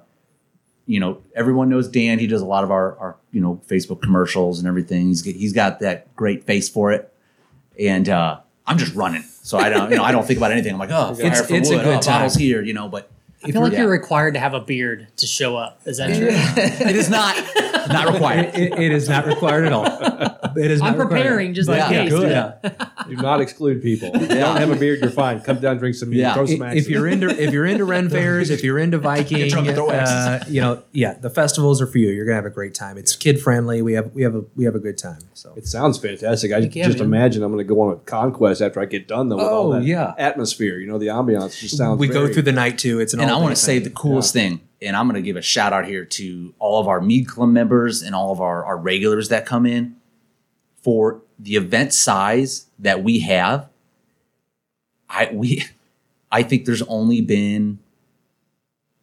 you know everyone knows Dan. He does a lot of our our you know Facebook commercials and everything. He's he's got that great face for it, and uh, I'm just running. So I don't you know I don't think about anything. I'm like oh It's- it's a good oh, time. here. You know, but I feel like Yeah. you're required to have a beard to show up. Is that true? it is not not required. It, it is not required at all. It is. I'm not required. preparing just Yeah, in case. good. Yeah. Do not exclude people. If you don't have a beard, you're fine. Come down, drink some mead, Yeah. throw some axes. If you're into if you're into Ren fairs, if you're into Viking, drunk and uh, you know, yeah, the festivals are for you. You're gonna have a great time. It's kid friendly. We have we have a we have a good time. So It sounds fantastic. I Heck yeah, just man. imagine I'm going to go on a conquest after I get done though with all Oh, that yeah. atmosphere. You know, the ambiance just sounds. we go through the night too. It's an and I want to say the coolest thing, and I'm going to give a shout out here to all of our Mead Club members and all of our, our regulars that come in for the event size that we have. I we I think there's only been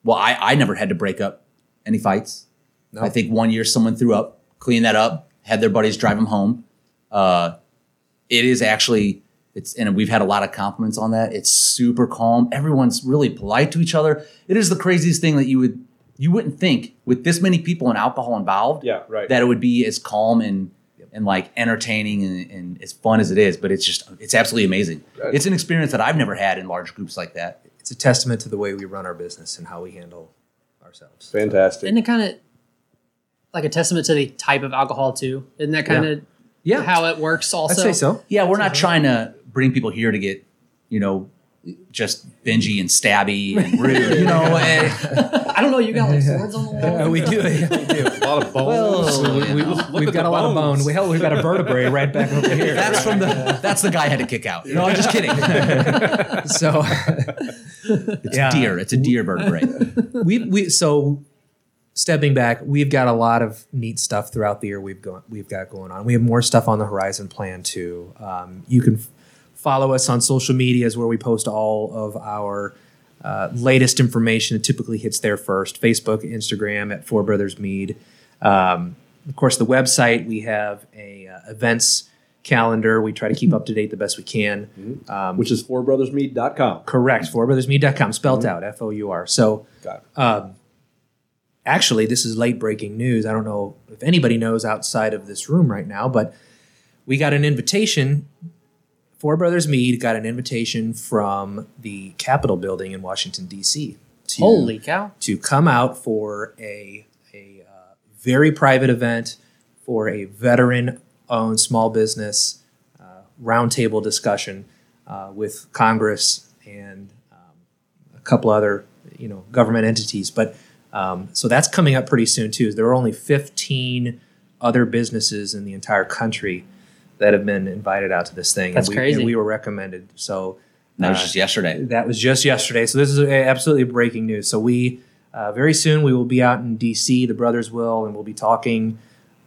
well, I, I never had to break up any fights. No. I think one year someone threw up, cleaned that up, had their buddies drive them home. Uh, it is actually it's and we've had a lot of compliments on that. It's super calm. Everyone's really polite to each other. It is the craziest thing that you would you wouldn't think with this many people and alcohol involved Yeah, right. that it would be as calm and and like entertaining and, and as fun as it is. But it's just it's absolutely amazing. Right. It's an experience that I've never had in large groups like that. it's a testament to the way we run our business and how we handle ourselves. fantastic. Isn't it kind of like a testament to the type of alcohol too? Isn't that kind of Yeah, how it works? Also, I'd say so. Yeah, we're not trying to bring people here to get you know just bingy and stabby and rude. You know, I don't know. You got like swords on the wall. Uh, we do. Yeah, we do. a lot of bones. Well, We, we, Look we've got the a lot of bones. bone. We, hell, we've got a vertebrae right back over here. that's from the that's the guy I had to kick out. No, I'm just kidding. so It's Yeah. deer. It's a deer vertebrae. we we so stepping back, we've got a lot of neat stuff throughout the year. We've got we've got going on. We have more stuff on the horizon planned too. Um, you can f- follow us on social media is where we post all of our uh, latest information. It typically hits there first. Facebook, Instagram at Four Brothers Mead. Um, of course, the website we have a uh, events calendar. We try to keep up to date the best we can. Um, Which is fourbrothersmead.com. correct. Fourbrothersmead.com, spelled out F O U R. So um, actually, this is late breaking news. I don't know if anybody knows outside of this room right now, but we got an invitation. Four Brothers Mead got an invitation from the Capitol building in Washington, D.C. to, Holy cow! to come out for a, a uh, very private event for a veteran owned small business uh, roundtable discussion uh, with Congress and um, a couple other you know government entities. But um, so that's coming up pretty soon too. There are only 15 other businesses in the entire country that have been invited out to this thing. That's and we, crazy. And we were recommended. So That was uh, just yesterday. that was just yesterday. So this is absolutely breaking news. So we uh, very soon we will be out in D.C. The brothers will, and we'll be talking,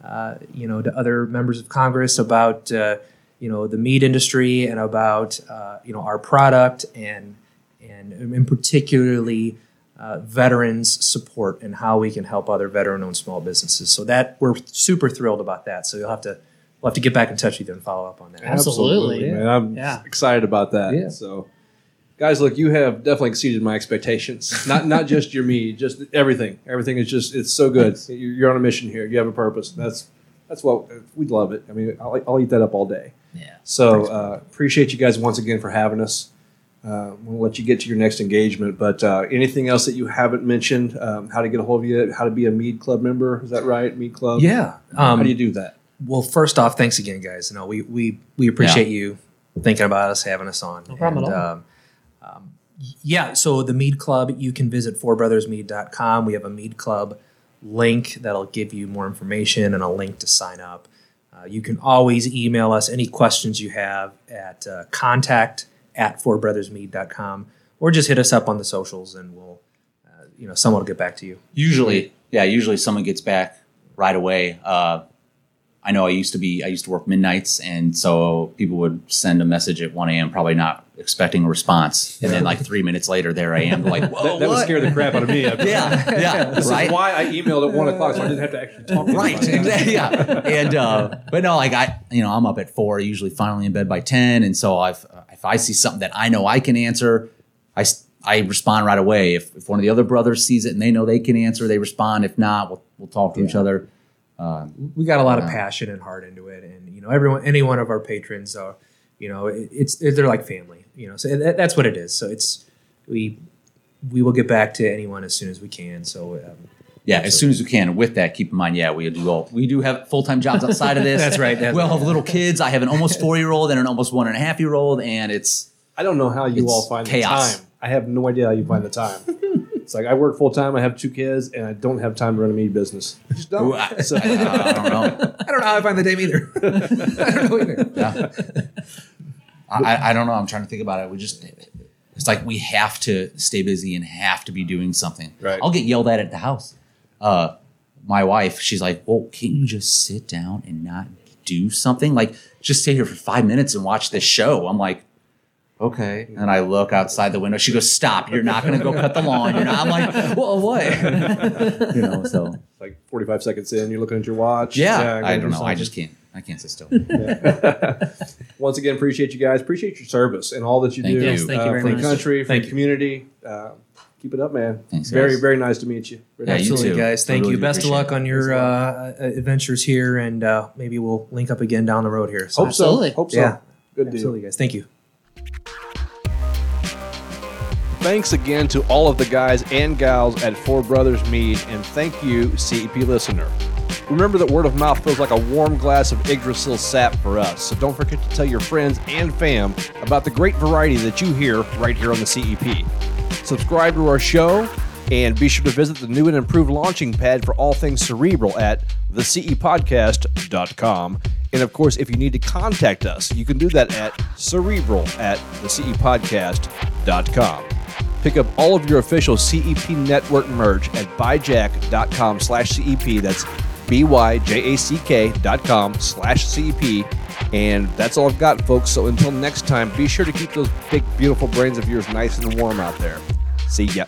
uh, you know, to other members of Congress about uh, you know the mead industry and about uh, you know our product and and in particularly uh, veterans support and how we can help other veteran-owned small businesses. So that we're super thrilled about that. So you'll have to we'll have to get back in touch with you and follow up on that. Absolutely. man. I'm Yeah. excited about that. Yeah. So, guys, look, you have definitely exceeded my expectations. not not just your mead, just everything. Everything is just it's so good. You- You're on a mission here. You have a purpose. That's that's what we love it. I mean, I'll, I'll eat that up all day. Yeah. So uh, appreciate you guys once again for having us. Uh, we'll let you get to your next engagement. But uh, anything else that you haven't mentioned? Um, how to get a hold of you? How to be a Mead Club member? Is that right? Mead Club. Yeah. Um, how do you do that? Well, first off, thanks again, guys. No, we we we appreciate you thinking about us, having us on. No problem at all. Um, um, yeah, so the Mead Club, you can visit fourbrothersmead.com. We have a Mead Club link that'll give you more information and a link to sign up. Uh, you can always email us any questions you have at uh, contact at fourbrothersmead.com or just hit us up on the socials and we'll, uh, you know, someone will get back to you. Usually, yeah, usually someone gets back right away. I know I used to be, I used to work midnights, and so people would send a message at 1 a.m., probably not expecting a response. And then, like, three minutes later, there I am, like, whoa, that that would scare the crap out of me. Yeah, yeah, This right? is why I emailed at one o'clock, so I didn't have to actually talk. to right exactly yeah and uh but no like i you know i'm up at four usually finally in bed by 10 and so if if i see something that i know i can answer I. I respond right away if, if one of the other brothers sees it and they know they can answer they respond if not we'll, we'll talk to each other uh, we got a lot of passion and heart into it. And you know everyone any one of our patrons are you know it, it's they're like family you know so that, that's what it is. So it's we we will get back to anyone as soon as we can. So um, yeah as soon as we can. With that keep in mind yeah we do all we do have full-time jobs outside of this. That's right, that's we all have little kids. I have an almost four-year-old and an almost one and a half year old and it's I don't know how you all find chaos. the time. I have no idea how you find the time. it's like I work full time. I have two kids, and I don't have time to run a mead business. I just don't. Ooh, I, So- I, I don't know i don't know how i find the time either i don't know either Yeah. I, I don't know. I'm trying to think about it. We just, it's like we have to stay busy and have to be doing something. Right. I'll get yelled at at the house. Uh, my wife, she's like, well, can't you just sit down and not do something? Like, just stay here for five minutes and watch this show. I'm like, okay. And I look outside the window. She goes, stop. You're not going to go cut the lawn. You're not. I'm like, well, what? you know, so like 45 seconds in, you're looking at your watch. yeah, I'm I do don't know. I just can't. I can't sit still. Once again, appreciate you guys. Appreciate your service and all that you Thank do you. Yes, thank you uh, very for much. the country, for Thank the community. Uh, keep it up, man. Thanks, very, guys. very nice to meet you. Very Yeah, nice. you absolutely too. guys thank really you best of luck on your uh, uh, adventures here and uh, maybe we'll link up again down the road here so Hope Absolutely. so. Hope so. Yeah. Good deal. absolutely guys thank you Thanks again to all of the guys and gals at Four Brothers Mead, and thank you, CEP listener. Remember that word of mouth feels like a warm glass of Yggdrasil sap for us, so don't forget to tell your friends and fam about the great variety that you hear right here on the CEP. Subscribe to our show, and be sure to visit the new and improved launching pad for all things cerebral at thecepodcast.com. And of course, if you need to contact us, you can do that at cerebral at thecepodcast.com. Pick up all of your official CEP network merch at byjack.com slash CEP. That's B-Y-J-A-C-K dot com slash CEP. And that's all I've got, folks. So until next time, be sure to keep those big, beautiful brains of yours nice and warm out there. See ya.